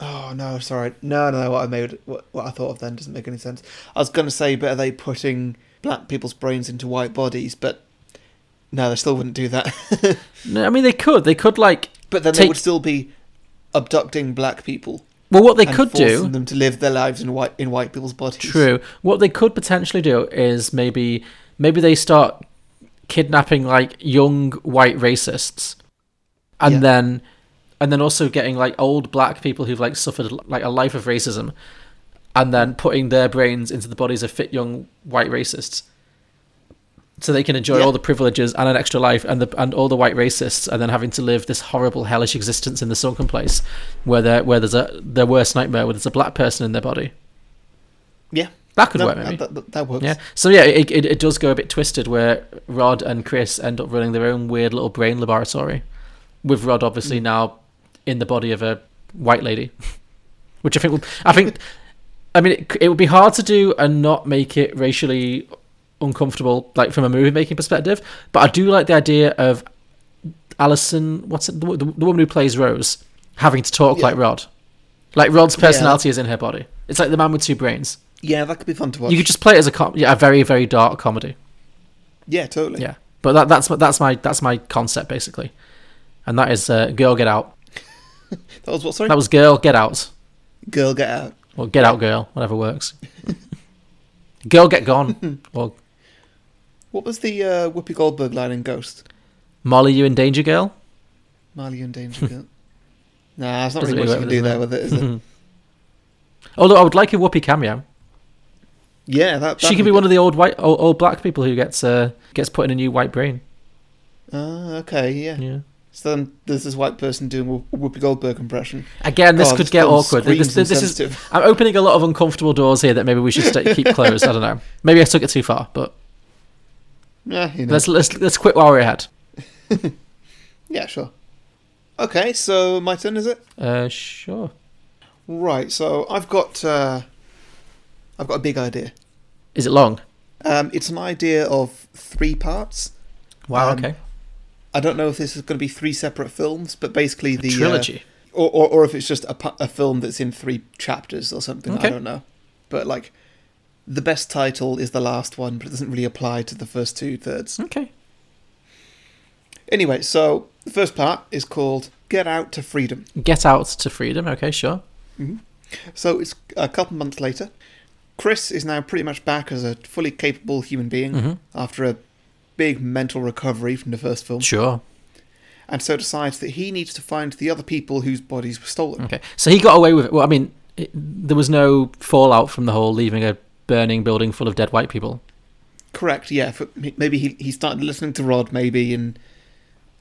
oh no, sorry, no, no, what I made, what, what I thought of then doesn't make any sense. I was going to say, but are they putting black people's brains into white bodies? But no, they still wouldn't do that. [laughs] no, I mean they could, they could like, but then they would still be abducting black people. Well, what they could do- them to live their lives in white in white people's bodies. True. What they could potentially do is maybe maybe they start kidnapping like young white racists, and Yeah. then and then also getting like old black people who've like suffered like a life of racism, and then putting their brains into the bodies of fit young white racists. So they can enjoy Yeah. all the privileges and an extra life, and the and all the white racists, and then having to live this horrible hellish existence in the sunken place, where there where there's a their worst nightmare, where there's a black person in their body. Yeah, That could No, work, maybe. That, that, that works. Yeah. So yeah, it, it it does go a bit twisted where Rod and Chris end up running their own weird little brain laboratory, with Rod obviously mm. now in the body of a white lady, [laughs] which I think would I think, I mean it, it would be hard to do and not make it racially uncomfortable, like from a movie making perspective. But I do like the idea of Allison, what's it, the, the, the woman who plays Rose, having to talk Yeah. like Rod, like Rod's Yeah. personality is in her body. It's like the man with two brains. Yeah, that could be fun to watch. You could just play it as a com- yeah, a very very dark comedy. yeah, totally. Yeah, but that, that's my- that's my that's my concept basically, and that is uh, Girl Get Out. [laughs] That was what? Sorry. That was Girl Get Out. Girl Get Out. Or Get Out Girl, whatever works. [laughs] girl Get Gone. [laughs] or What was the uh, Whoopi Goldberg line in Ghost? Molly, you in danger, girl. Marley in Danger Girl. nah, it's not Doesn't really much you can do there with it, is it? Although I would like a Whoopi cameo. Yeah, that. she could be one of the old white old, old black people who gets uh, gets put in a new white brain. Ah, okay, yeah. Yeah. So then there's this white person doing a Whoopi Goldberg impression. Again, this God, could get awkward. screams This, this is. [laughs] I'm opening a lot of uncomfortable doors here that maybe we should stay, keep [laughs] closed. I don't know. Maybe I took it too far, but Yeah, you know. let's let's let's quit while we're ahead. [laughs] Yeah, sure. Okay, so my turn, is it? Uh, sure. Right. So I've got uh, I've got a big idea. Is it long? Um, it's an idea of three parts. Wow. Um, okay. I don't know if this is going to be three separate films, but basically the uh, trilogy. or, or or if it's just a, a film that's in three chapters or something. Okay. I don't know. But like, the best title is the last one, but it doesn't really apply to the first two thirds. Okay. Anyway, so the first part is called "Get Out to Freedom." Get out to freedom. Okay, sure. So it's a couple months later. Chris is now pretty much back as a fully capable human being Mhm. after a big mental recovery from the first film. Sure. And so decides that he needs to find the other people whose bodies were stolen. Okay. So he got away with it. Well, I mean, it, there was no fallout from the whole leaving a burning building full of dead white people. Correct. Yeah. For, maybe he he started listening to Rod. Maybe and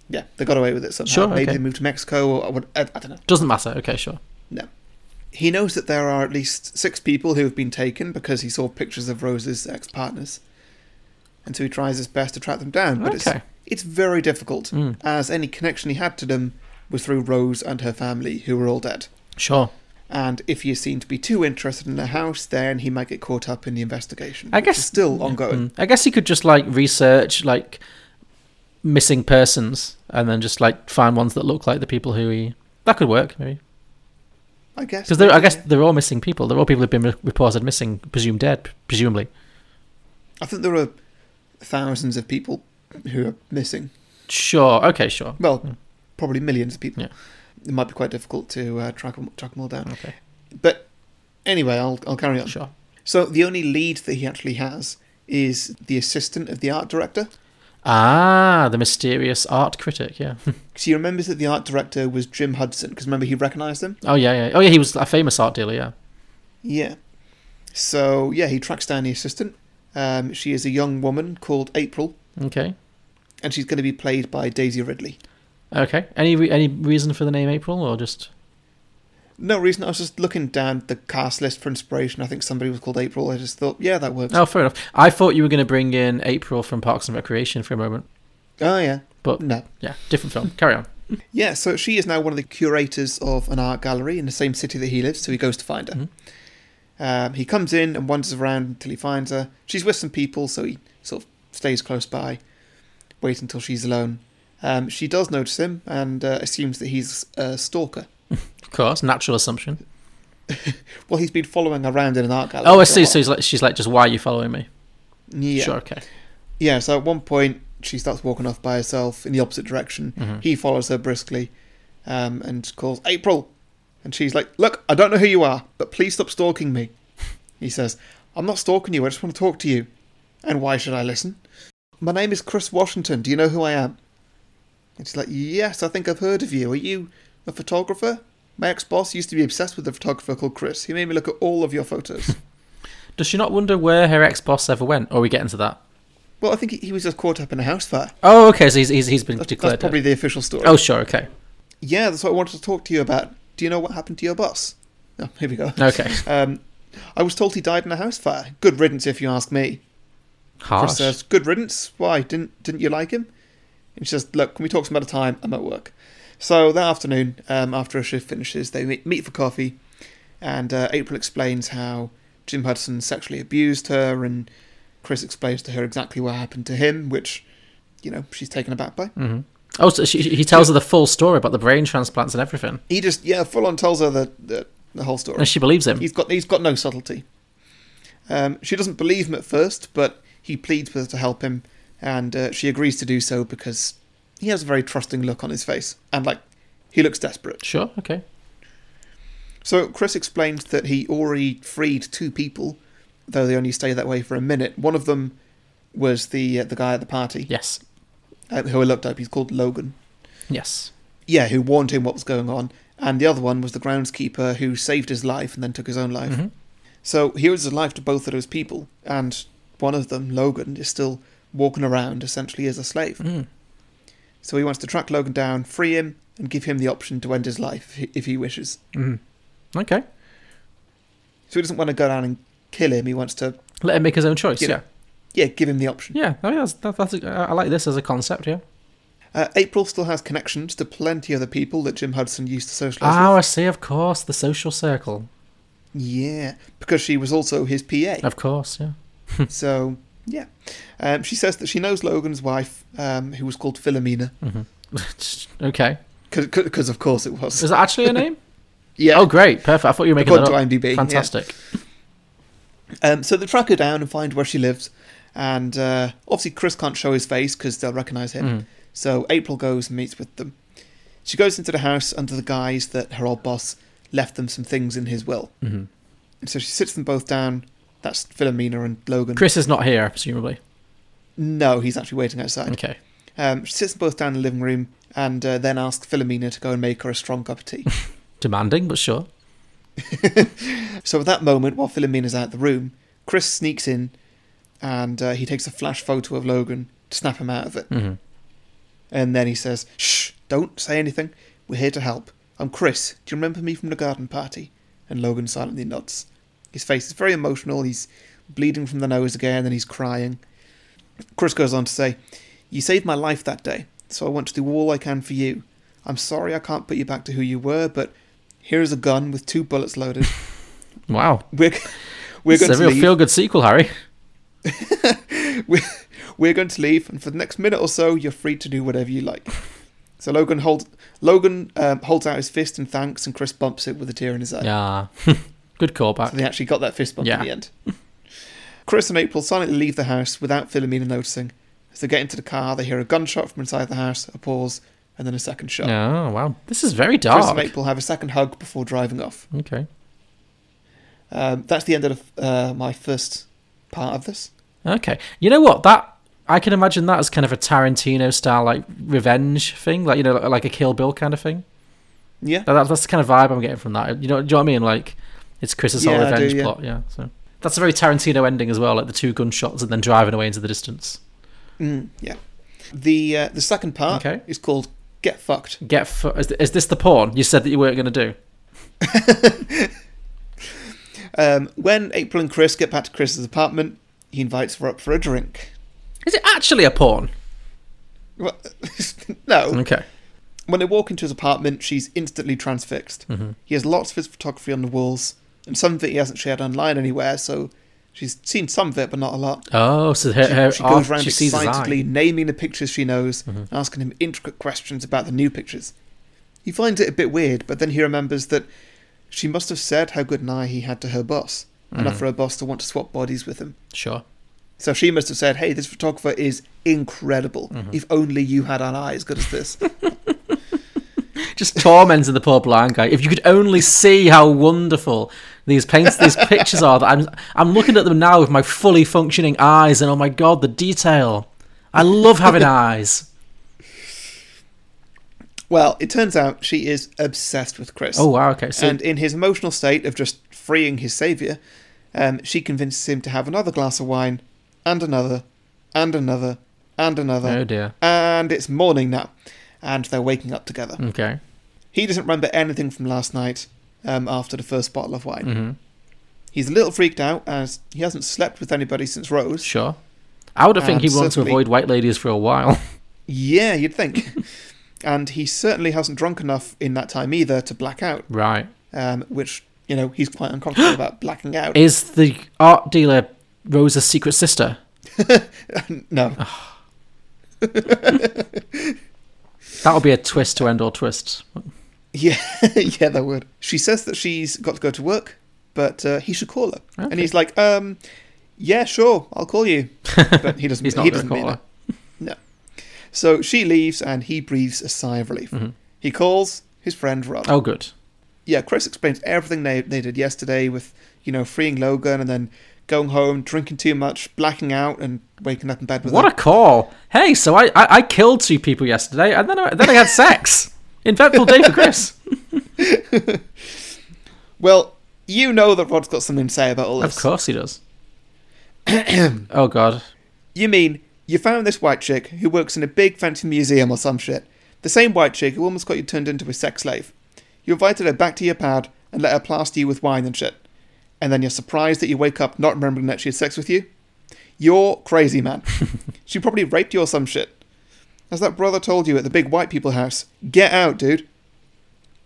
yeah, they got away with it somehow. Sure, Maybe okay. they moved to Mexico or what? I, I don't know. Doesn't matter. Okay, sure. No. He knows that there are at least six people who have been taken because he saw pictures of Rose's ex-partners, and so he tries his best to track them down. But Okay. it's it's very difficult, Mm. as any connection he had to them was through Rose and her family, who were all dead. Sure. And if he is seen to be too interested in the house, then he might get caught up in the investigation. I guess still ongoing. Mm. I guess he could just like research like missing persons and then just like find ones that look like the people who he. That could work maybe I guess because I guess they're all missing people. They're all people who've been reported missing, presumed dead, presumably. I think there are thousands of people who are missing. Sure. Okay. Sure. Well, probably millions of people. Yeah. It might be quite difficult to uh, track them, track them all down. Okay. But anyway, I'll I'll carry on. Sure. So the only lead that he actually has is the assistant of the art director. Ah, the mysterious art critic. Yeah. [laughs] Because he remembers that the art director was Jim Hudson. Because remember he recognised him. oh yeah, yeah. Oh yeah, he was a famous art dealer. Yeah. Yeah. So yeah, he tracks down the assistant. Um, she is a young woman called April, Okay. and she's going to be played by Daisy Ridley. Okay. Any re- any reason for the name April or just? No reason. I was just looking down the cast list for inspiration. I think somebody was called April. I just thought, yeah, that works. Oh, fair enough. I thought you were going to bring in April from Parks and Recreation for a moment, Oh yeah. but No. yeah, different film. Carry on. [laughs] Yeah, so she is now one of the curators of an art gallery in the same city that he lives, so he goes to find her. Um, he comes in and wanders around until he finds her. She's with some people, so he sort of stays close by, waits until she's alone. Um, she does notice him and uh, assumes that he's a stalker. [laughs] Of course, natural assumption. [laughs] Well, he's been following her around in an art gallery. Oh, I see. So he's like, she's like, just why are you following me? Yeah. Sure. Okay. Yeah, so at one point she starts walking off by herself in the opposite direction. Mhm. He follows her briskly um, and calls, April! And she's like, Look, I don't know who you are, but please stop stalking me. He says, I'm not stalking you, I just want to talk to you. And why should I listen? My name is Chris Washington. Do you know who I am? And she's like, Yes, I think I've heard of you. Are you a photographer? My ex boss used to be obsessed with a photographer called Chris. He made me look at all of your photos. [laughs] Does she not wonder where her ex boss ever went? Or are we getting to that? well, I think he- he was just caught up in a house fire. Oh, okay. So he's he's, he's been That's, declared. that's probably dead. the official story. Oh, sure. Okay. Yeah, that's what I wanted to talk to you about. Do you know what happened to your boss? Oh, here we go. Okay. Um, I was told he died in a house fire. Good riddance, if you ask me. Harsh. Chris says, "Good riddance. Why didn't didn't you like him?" And she says, "Look, can we talk some other time? I'm at work." So that afternoon, um, after a shift finishes, they meet, meet for coffee, and uh, April explains how Jim Hudson sexually abused her, and Chris explains to her exactly what happened to him, which, you know, she's taken aback by. hmm Oh, so she, he tells her the full story about the brain transplants and everything, He just, yeah, full on tells her the the, the whole story. and she believes him. He's got he's got no subtlety. Um, she doesn't believe him at first, but he pleads with her to help him, and uh, she agrees to do so because he has a very trusting look on his face, and like he looks desperate. Sure. Okay. So Chris explains that he already freed two people, though they only stay that way for a minute. One of them was the uh, the guy at the party. Yes. Uh, who I looked up. He's called Logan. Yes. Yeah, who warned him what was going on, and the other one was the groundskeeper who saved his life and then took his own life. Mhm. So he owes his life to both of those people, and one of them, Logan, is still walking around essentially as a slave. Mm. So he wants to track Logan down, free him, and give him the option to end his life if he, wishes. Mhm. Okay. So he doesn't want to go down and kill him. He wants to, Let him make his own choice. you know, yeah, give him the option. Yeah. I mean, that's, that, that's a, I like this as a concept. Yeah. Uh, April still has connections to plenty of the people that Jim Hudson used to socialize Oh, with. I see. Of course, the social circle. Yeah, because she was also his PA. Of course. Yeah. [laughs] so yeah, um, she says that she knows Logan's wife, um, who was called Philomena, Mm-hmm. [laughs] okay. because of course it was. Is that actually her name? [laughs] yeah. Oh, great. Perfect. I thought you were making that According up. to IMDb, yeah. Fantastic. Um, so they track her down and find where she lives, and uh, obviously Chris can't show his face because they'll recognise him. Mhm. So April goes and meets with them. She goes into the house under the guise that her old boss left them some things in his will. hmm And so she sits them both down. That's Philomena and Logan. Chris is not here, presumably. No, he's actually waiting outside. Okay. Um, she sits them both down in the living room and uh, then asks Philomena to go and make her a strong cup of tea. [laughs] Demanding, but sure. [laughs] so at that moment, while Philomena's out of the room, Chris sneaks in, and uh, he takes a flash photo of Logan to snap him out of it. Mhm. And then he says, "Shh, don't say anything. We're here to help. I'm Chris. Do you remember me from the garden party?" And Logan silently nods. His face is very emotional. He's bleeding from the nose again, and he's crying. Chris goes on to say, You saved my life that day, so I want to do all I can for you. I'm sorry I can't put you back to who you were, but here's a gun with two bullets loaded. [laughs] Wow. We're, we're It's going a to real feel good sequel, Harry. [laughs] we're, going to leave, and for the next minute or so, you're free to do whatever you like. So Logan holds Logan um, holds out his fist and thanks, and Chris bumps it with a tear in his eye. Yeah. [laughs] Good callback. So they actually got that fist bump Yeah. in the end. Chris and April silently leave the house without Philomena noticing. As they get into the car, they hear a gunshot from inside the house, a pause, and then a second shot. Oh, wow. This is very dark. Chris and. April have a second hug before driving off. Okay. Um, that's the end of uh, my first part of this. Okay. You know what? That I can imagine that as kind of a Tarantino style like revenge thing, like you know, like a Kill Bill kind of thing. Yeah. That, that's the kind of vibe I'm getting from that. You know, do you know what I mean? Like it's Chris's whole Yeah, do, revenge yeah. plot. Yeah. So that's a very Tarantino ending as well, like the two gunshots and then driving away into the distance. Mm, yeah. The uh, the second part Okay. is called Get Fucked. Get fu- is, is this the porn you said that you weren't going to do? [laughs] Um, when April and Chris get back to Chris's apartment, he invites her up for a drink. Is it actually a porn? Well, [laughs] no. Okay. When they walk into his apartment, she's instantly transfixed. Mhm. He has lots of his photography on the walls, and some of it he hasn't shared online anywhere, so she's seen some of it, but not a lot. Oh, so her, She, her she art- goes around she sees his eye. Mm-hmm. excitedly naming the pictures she knows, asking him intricate questions about the new pictures. He finds it a bit weird, but then he remembers that she must have said how good an eye he had to her boss, enough Mhm. for her boss to want to swap bodies with him. Sure. So she must have said, "Hey, this photographer is incredible. Mhm. If only you had an eye as good as this." [laughs] just tormenting the poor blind guy. If you could only see how wonderful these paints, these pictures are. That I'm, I'm looking at them now with my fully functioning eyes, and oh my god, the detail! I love having [laughs] eyes. Well, it turns out she is obsessed with Chris. Oh, wow, okay, so- and in his emotional state of just freeing his savior, um, she convinces him to have another glass of wine, and another, and another, and another. Oh, dear. And it's morning now, and they're waking up together. Okay. He doesn't remember anything from last night um, after the first bottle of wine. Mhm. He's a little freaked out as he hasn't slept with anybody since Rose. Sure. I would have think he'd want to avoid white ladies for a while. Yeah, you'd think. [laughs] and he certainly hasn't drunk enough in that time either to black out. right. Um, which, you know, he's quite uncomfortable about [gasps] blacking out. Is the art dealer Rose's secret sister? [laughs] no. That would be a twist to end all twists. Yeah, [laughs] yeah, that would. She says that she's got to go to work, but uh, he should call her. And he's like, um, yeah, sure, I'll call you. [laughs] But he doesn't. He's not he doesn't call mean her. So she leaves, and he breathes a sigh of relief. Mhm. He calls his friend Rod. Oh, good. Yeah, Chris explains everything they they did yesterday with you know freeing Logan and then going home, drinking too much, blacking out, and waking up in bed with What her. a call! Hey, so I, I, I killed two people yesterday, and then I, then I had sex. [laughs] Eventful day for Chris. [laughs] Well, you know that Rod's got something to say about all this. Of course he does. [clears throat] oh God. You mean you found this white chick who works in a big fancy museum or some shit? The same white chick who almost got you turned into a sex slave. You invited her back to your pad and let her plaster you with wine and shit. And then you're surprised that you wake up not remembering that she had sex with you? You're crazy, man. [laughs] she probably raped you or some shit. As that brother told you at the big white people house, get out, dude.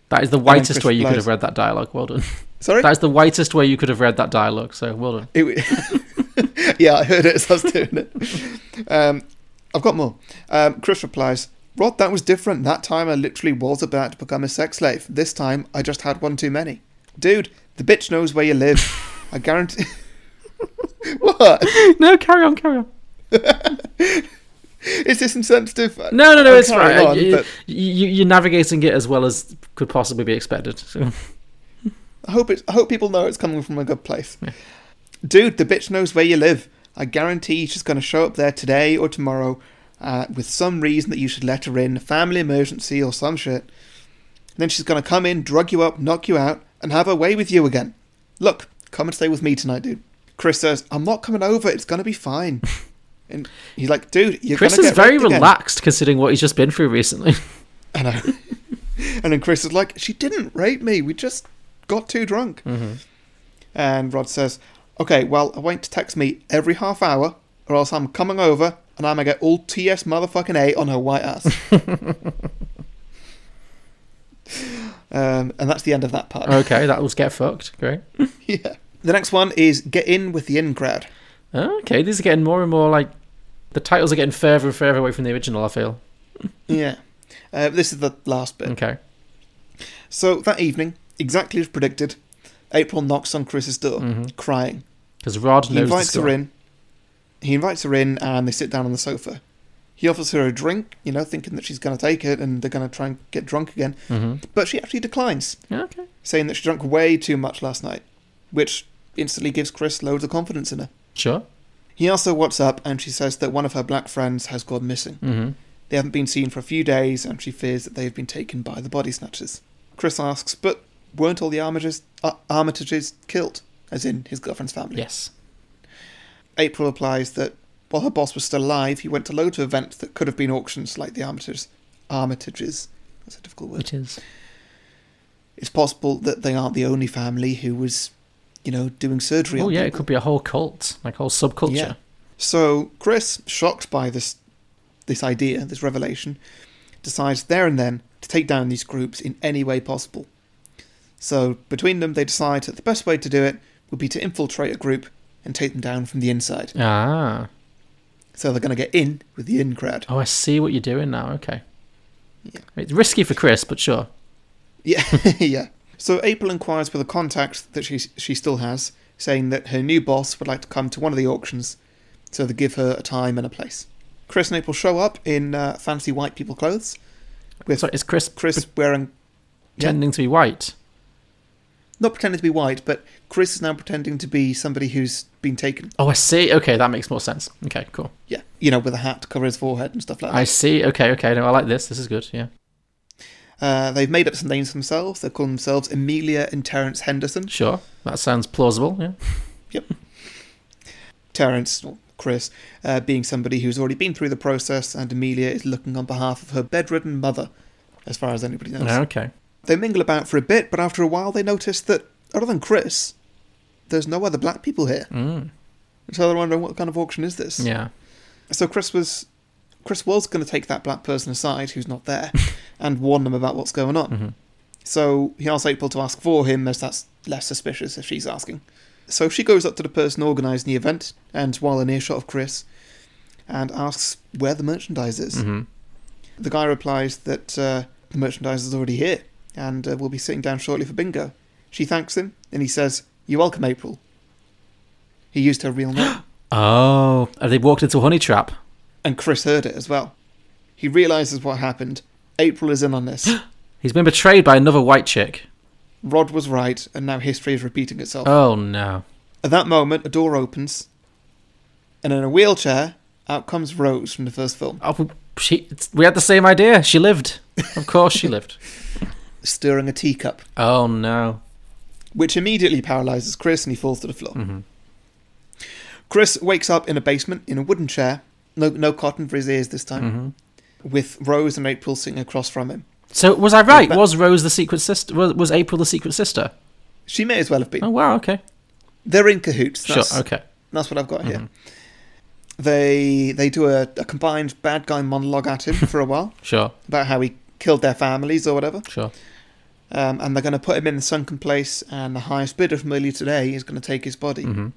That is the whitest way you could have read that dialogue. Well done. Sorry? That is the whitest way you could have read that dialogue. So well done. It [laughs] [laughs] yeah, I heard it as I was doing it. Um, I've got more. Um, Chris replies, Rod, that was different. That time I literally was about to become a sex slave. This time I just had one too many. Dude, the bitch knows where you live. I guarantee. [laughs] what? No, carry on, carry on. [laughs] Is this insensitive? No, no, no, I'm it's fine. on, you, but you, you're navigating it as well as could possibly be expected. So. I hope it, I hope people know it's coming from a good place. Dude, the bitch knows where you live. I guarantee she's going to show up there today or tomorrow uh, with some reason that you should let her in, a family emergency or some shit. then she's going to come in, drug you up, knock you out, and have her way with you again. Look, come and stay with me tonight, dude. Chris says, "I'm not coming over. It's gonna be fine." [laughs] And he's like, "Dude, you're Chris gonna is get very raped again." relaxed considering what he's just been through recently. [laughs] I know. and then Chris is like, "She didn't rape me. We just got too drunk." Mhm. And Rod says, "Okay, well, I want you to text me every half hour, or else I'm coming over and I'm gonna get all TS motherfucking A on her white ass." [laughs] um, and that's the end of that part. [laughs] okay, that was get fucked. Great. [laughs] yeah. The next one is get in with the in crowd. Okay, these are getting more and more like the titles are getting further and further away from the original. I feel. Yeah. Uh, this is the last bit. Okay. So that evening, exactly as predicted, April knocks on Chris's door, Mhm. crying. Because Rod He invites her in. He invites her in, and they sit down on the sofa. He offers her a drink, you know, thinking that she's going to take it and they're going to try and get drunk again. Mhm. But she actually declines, Okay. saying that she drank way too much last night, which instantly gives Chris loads of confidence in her. Sure. He asks her what's up, and she says that one of her black friends has gone missing. Mhm. They haven't been seen for a few days, and she fears that they have been taken by the body snatchers. Chris asks, but weren't all the Armitages, uh, Armitages killed? As in his girlfriend's family? Yes. April replies that while her boss was still alive, he went to loads of events that could have been auctions like the Armitages. Armitages. That's a difficult word. It is. It's possible that they aren't the only family who was, you know, doing surgery Oh yeah, it could be a whole cult, like a whole subculture. Yeah. So Chris, shocked by this this idea, this revelation, decides there and then to take down these groups in any way possible. So between them, they decide that the best way to do it would be to infiltrate a group and take them down from the inside. Ah. So they're going to get in with the in crowd. Oh, I see what you're doing now. Okay. Yeah. It's risky for Chris, but sure. Yeah, [laughs] yeah. So April inquires for the contact that she she still has, saying that her new boss would like to come to one of the auctions, so they give her a time and a place. Chris and April show up in uh, fancy white people clothes. With Sorry, is Chris Chris wearing pretending to be white? Not pretending to be white, but Chris is now pretending to be somebody who's been taken. Oh, I see. Okay, that makes more sense. Okay, cool. Yeah, you know, with a hat to cover his forehead and stuff like that. I see. Okay, okay. No, I like this. This is good. Yeah. Uh, they've made up some names for themselves. They call themselves Amelia and Terence Henderson. Sure. That sounds plausible. Yeah. [laughs] Yep. Terence, or Chris, uh, being somebody who's already been through the process, and Amelia is looking on behalf of her bedridden mother, as far as anybody knows. Okay. They mingle about for a bit, but after a while they notice that, other than Chris, there's no other black people here. Mm. So they're wondering what kind of auction is this? Yeah. So Chris was Chris was going to take that black person aside who's not there [laughs] and warn them about what's going on. Mhm. So he asks April to ask for him, as that's less suspicious if she's asking. So she goes up to the person organising the event, and while in earshot of Chris, and asks where the merchandise is. Mhm. The guy replies that uh, the merchandise is already here, and uh, will be sitting down shortly for bingo. She thanks him, and he says, "You're welcome, April." He used her real name. [gasps] Oh, have they walked into a honey trap? And Chris heard it as well. He realizes what happened. April is in on this. [gasps] He's been betrayed by another white chick. Rod was right, and now history is repeating itself. Oh no. At that moment, a door opens, and in a wheelchair, out comes Rose from the first film, Oh, she. We had the same idea. She lived. Of course, she [laughs] lived. Stirring a teacup, Oh no. which immediately paralyzes Chris and he falls to the floor. Mhm. Chris wakes up in a basement in a wooden chair, no, no cotton for his ears this time, Mhm. with Rose and April sitting across from him. So was I right? But- Was Rose the secret sister? Was, April the secret sister? She may as well have been. Oh wow. Okay. They're in cahoots. Sure. That's, Okay. That's what I've got here. Mhm. They they do a, a combined bad guy monologue at him [laughs] for a while Sure. about how he killed their families or whatever. Sure. Um, and they're going to put him in the sunken place, and the highest bidder from earlier today is going to take his body. hmm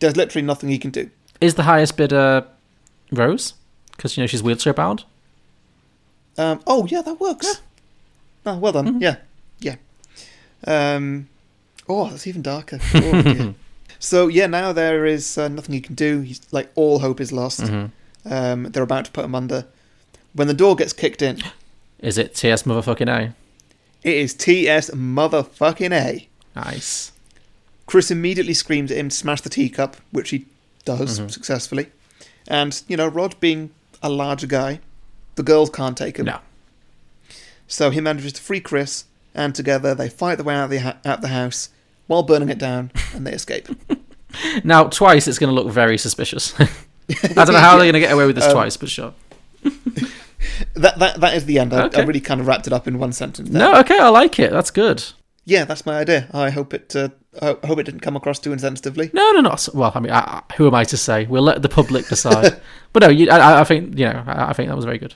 There's literally nothing he can do. Is the highest bidder Rose? Because you know she's wheelchair bound. Um, oh yeah, that works. Oh, well done. Yeah, yeah. Um, oh, that's even darker. [laughs] Oh, so yeah, now there is uh, nothing he can do. He's like all hope is lost. Mhm. Um, they're about to put him under. When the door gets kicked in, [gasps] Is it TS motherfucking A? It is T.S. motherfucking A. Nice. Chris immediately screams at him to smash the teacup, which he does Mhm. successfully. And, you know, Rod being a larger guy, the girls can't take him. No. So he manages to free Chris, and together they fight their way out of the, ha- out the house while burning it down, and they escape. [laughs] Now, twice it's going to look very suspicious. [laughs] I don't know how they're going to get away with this Um, twice, but sure. [laughs] That that that is the end. I, Okay. I really kind of wrapped it up in one sentence. There. No, okay, I like it. That's good. Yeah, that's my idea. I hope it. Uh, I hope it didn't come across too insensitively. No, no, not well. I mean, I, who am I to say? We'll let the public decide. [laughs] but no, you, I, I think you know. I, think that was very good.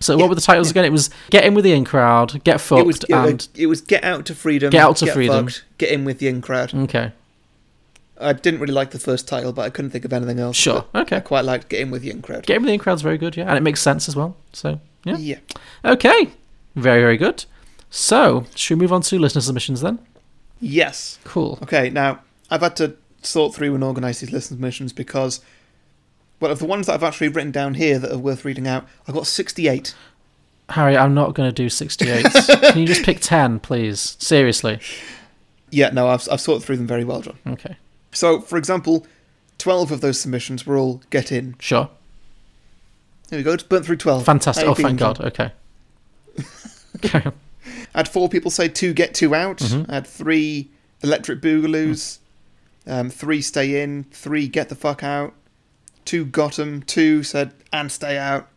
So, what were the titles again? It was "Get In with the In Crowd," "Get Fucked," It was it, and it was get out to freedom. Get Out to Freedom. fucked, get in with the in crowd. okay, I didn't really like the first title, but I couldn't think of anything else. Sure, okay. I quite liked get in with the in crowd. "Get In with the In Crowd's very good, yeah, and it makes sense as well. So, yeah, Yeah. okay, very, very good. So, should we move on to listener submissions then? Yes. Cool. Okay, now I've had to sort through and organise these listener submissions because, well, of the ones that I've actually written down here that are worth reading out, I've got 68. Harry, I'm not going to do 68. [laughs] Can you just pick 10, please? Seriously. Yeah, no, I've, I've sorted through them very well, John. Okay. So, for example, 12 of those submissions were all get in. Sure. There we go, just burnt through 12. Fantastic. How Oh, you thank God. John? Okay. [laughs] Carry. I had four people say two get two out. Mhm. I had three electric boogaloos, um, three stay in, three get the fuck out, two got 'em, two said and stay out.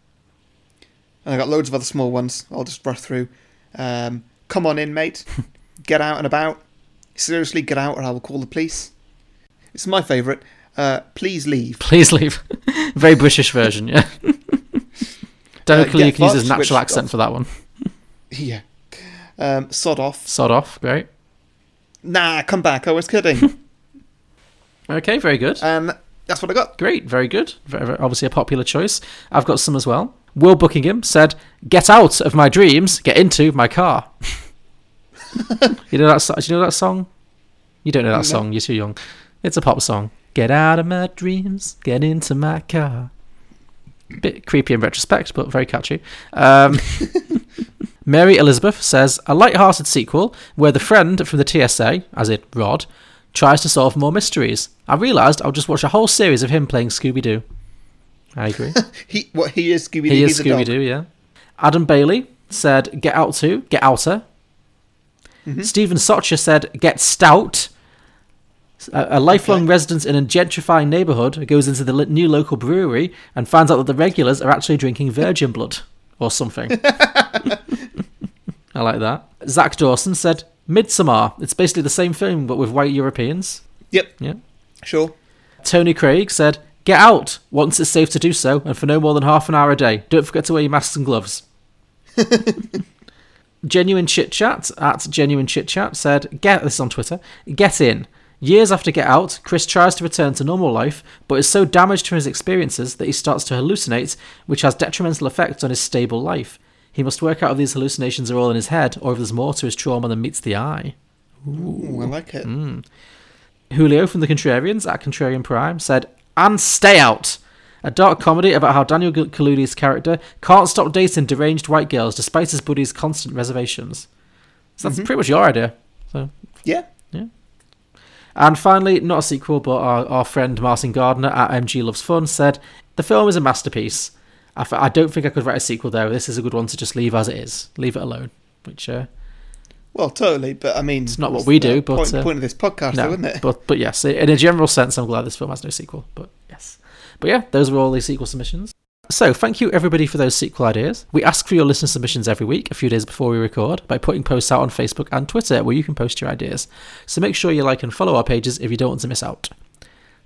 And I got loads of other small ones. I'll just rush through. Um, come on in, mate. [laughs] get out and about. Seriously, get out or I will call the police. It's my favourite. Uh, please leave. [laughs] Please leave. [laughs] Very British version, yeah. [laughs] Daniel Uh, get can use his natural accent for that one. Yeah. Um, sod off. Sod off. Great. Nah, come back. I was kidding. Okay, very good. And that's what I got. Great, very good. Very, very- obviously a popular choice. I've got some as well. Will Buckingham said, "Get out of my dreams, get into my car." you know that? Do you know that song? You don't know that No. song. You're too young. It's a pop song. Get out of my dreams, get into my car. Bit creepy in retrospect, but very catchy. Um, [laughs] Mary Elizabeth says a light-hearted sequel where the friend from the TSA, as in Rod, tries to solve more mysteries. I realised I'll just watch a whole series of him playing Scooby Doo. I agree. [laughs] He what he is Scooby Doo. he is he's a dog. Scooby Doo, yeah. Adam Bailey said get out to, get outer. Mhm. Stephen Socher said get stout. A, a lifelong resident in a gentrifying neighbourhood goes into the new local brewery and finds out that the regulars are actually drinking virgin blood or something. I like that. Zach Dawson said Midsommar. It's basically the same film but with white Europeans. Yep. Yeah. Sure. Tony Craig said, Get out once it's safe to do so, and for no more than half an hour a day. Don't forget to wear your masks and gloves. [laughs] Genuine Chit Chat at Genuine Chit Chat said, Get this on Twitter. Get in. Years after Get Out, Chris tries to return to normal life, but is so damaged from his experiences that he starts to hallucinate, which has detrimental effects on his stable life. He must work out if these hallucinations are all in his head, or if there's more to his trauma than meets the eye. Ooh, I like it. Mm. Julio from the Contrarians at Contrarian Prime said, "And stay out." A dark comedy about how Daniel Kaluuya's character can't stop dating deranged white girls despite his buddy's constant reservations. So that's Mhm. pretty much your idea. So Yeah. And finally, not a sequel, but our, our friend Martin Gardner at MG Loves Fun said the film is a masterpiece. I, f- I don't think I could write a sequel though. This is a good one to just leave as it is, leave it alone. Which uh, Well, totally, but I mean, it's not what we do, but point, uh, point of this podcast, no, though, isn't it? But but yes, in a general sense, I'm glad this film has no sequel. But yes, but yeah, those were all the sequel submissions. So thank you everybody for those sequel ideas. We ask for your listener submissions every week, a few days before we record, by putting posts out on Facebook and Twitter where you can post your ideas. So make sure you like and follow our pages if you don't want to miss out.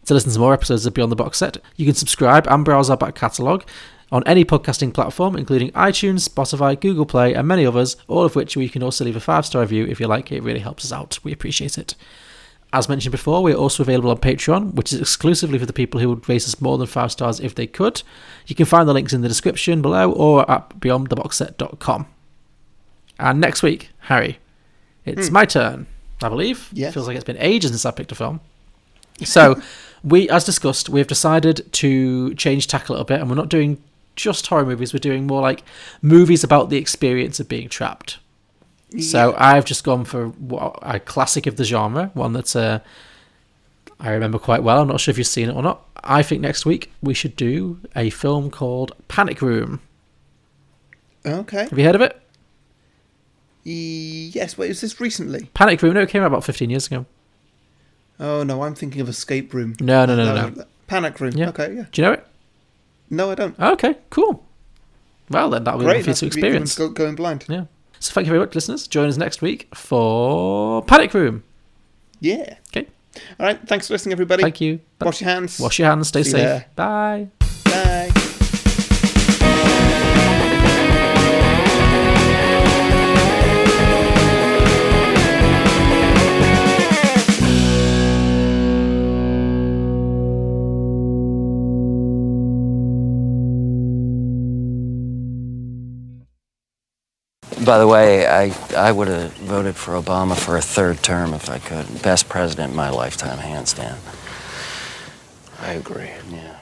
To listen to more episodes of Beyond the Box Set, you can subscribe and browse our back catalogue on any podcasting platform, including iTunes, Spotify, Google Play, and many others, all of which you can also leave a five star review if you like. It really helps us out. We appreciate it. As mentioned before, we are also available on Patreon, which is exclusively for the people who would raise us more than five stars if they could. You can find the links in the description below or at beyondtheboxset.com. And next week, Harry, it's Hmm. my turn, I believe. Yes. Feels like it's been ages since I picked a film. So, [laughs] we, as discussed, we have decided to change tack a little bit, and we're not doing just horror movies. We're doing more like movies about the experience of being trapped. So I've just gone for a classic of the genre, one that uh, I remember quite well. I'm not sure if you've seen it or not. I think next week we should do a film called Panic Room. Okay. Have you heard of it? Yes. Wait, is this recently? Panic Room. No, it came out about 15 years ago. Oh no, I'm thinking of Escape Room. No, no, no, no, no. Panic Room. Yeah. Okay, yeah. Do you know it? No, I don't. Okay, cool. Well, then that'll be Great. one for you to experience. going blind. Yeah. So thank you very much, listeners. Join us next week for Panic Room. Yeah. Okay. All right. Thanks for listening, everybody. Thank you. Wash your hands. Wash your hands. Stay See safe. Bye. By the way, I, I would have voted for Obama for a third term if I could. Best president in my lifetime, hands down. I agree. Yeah.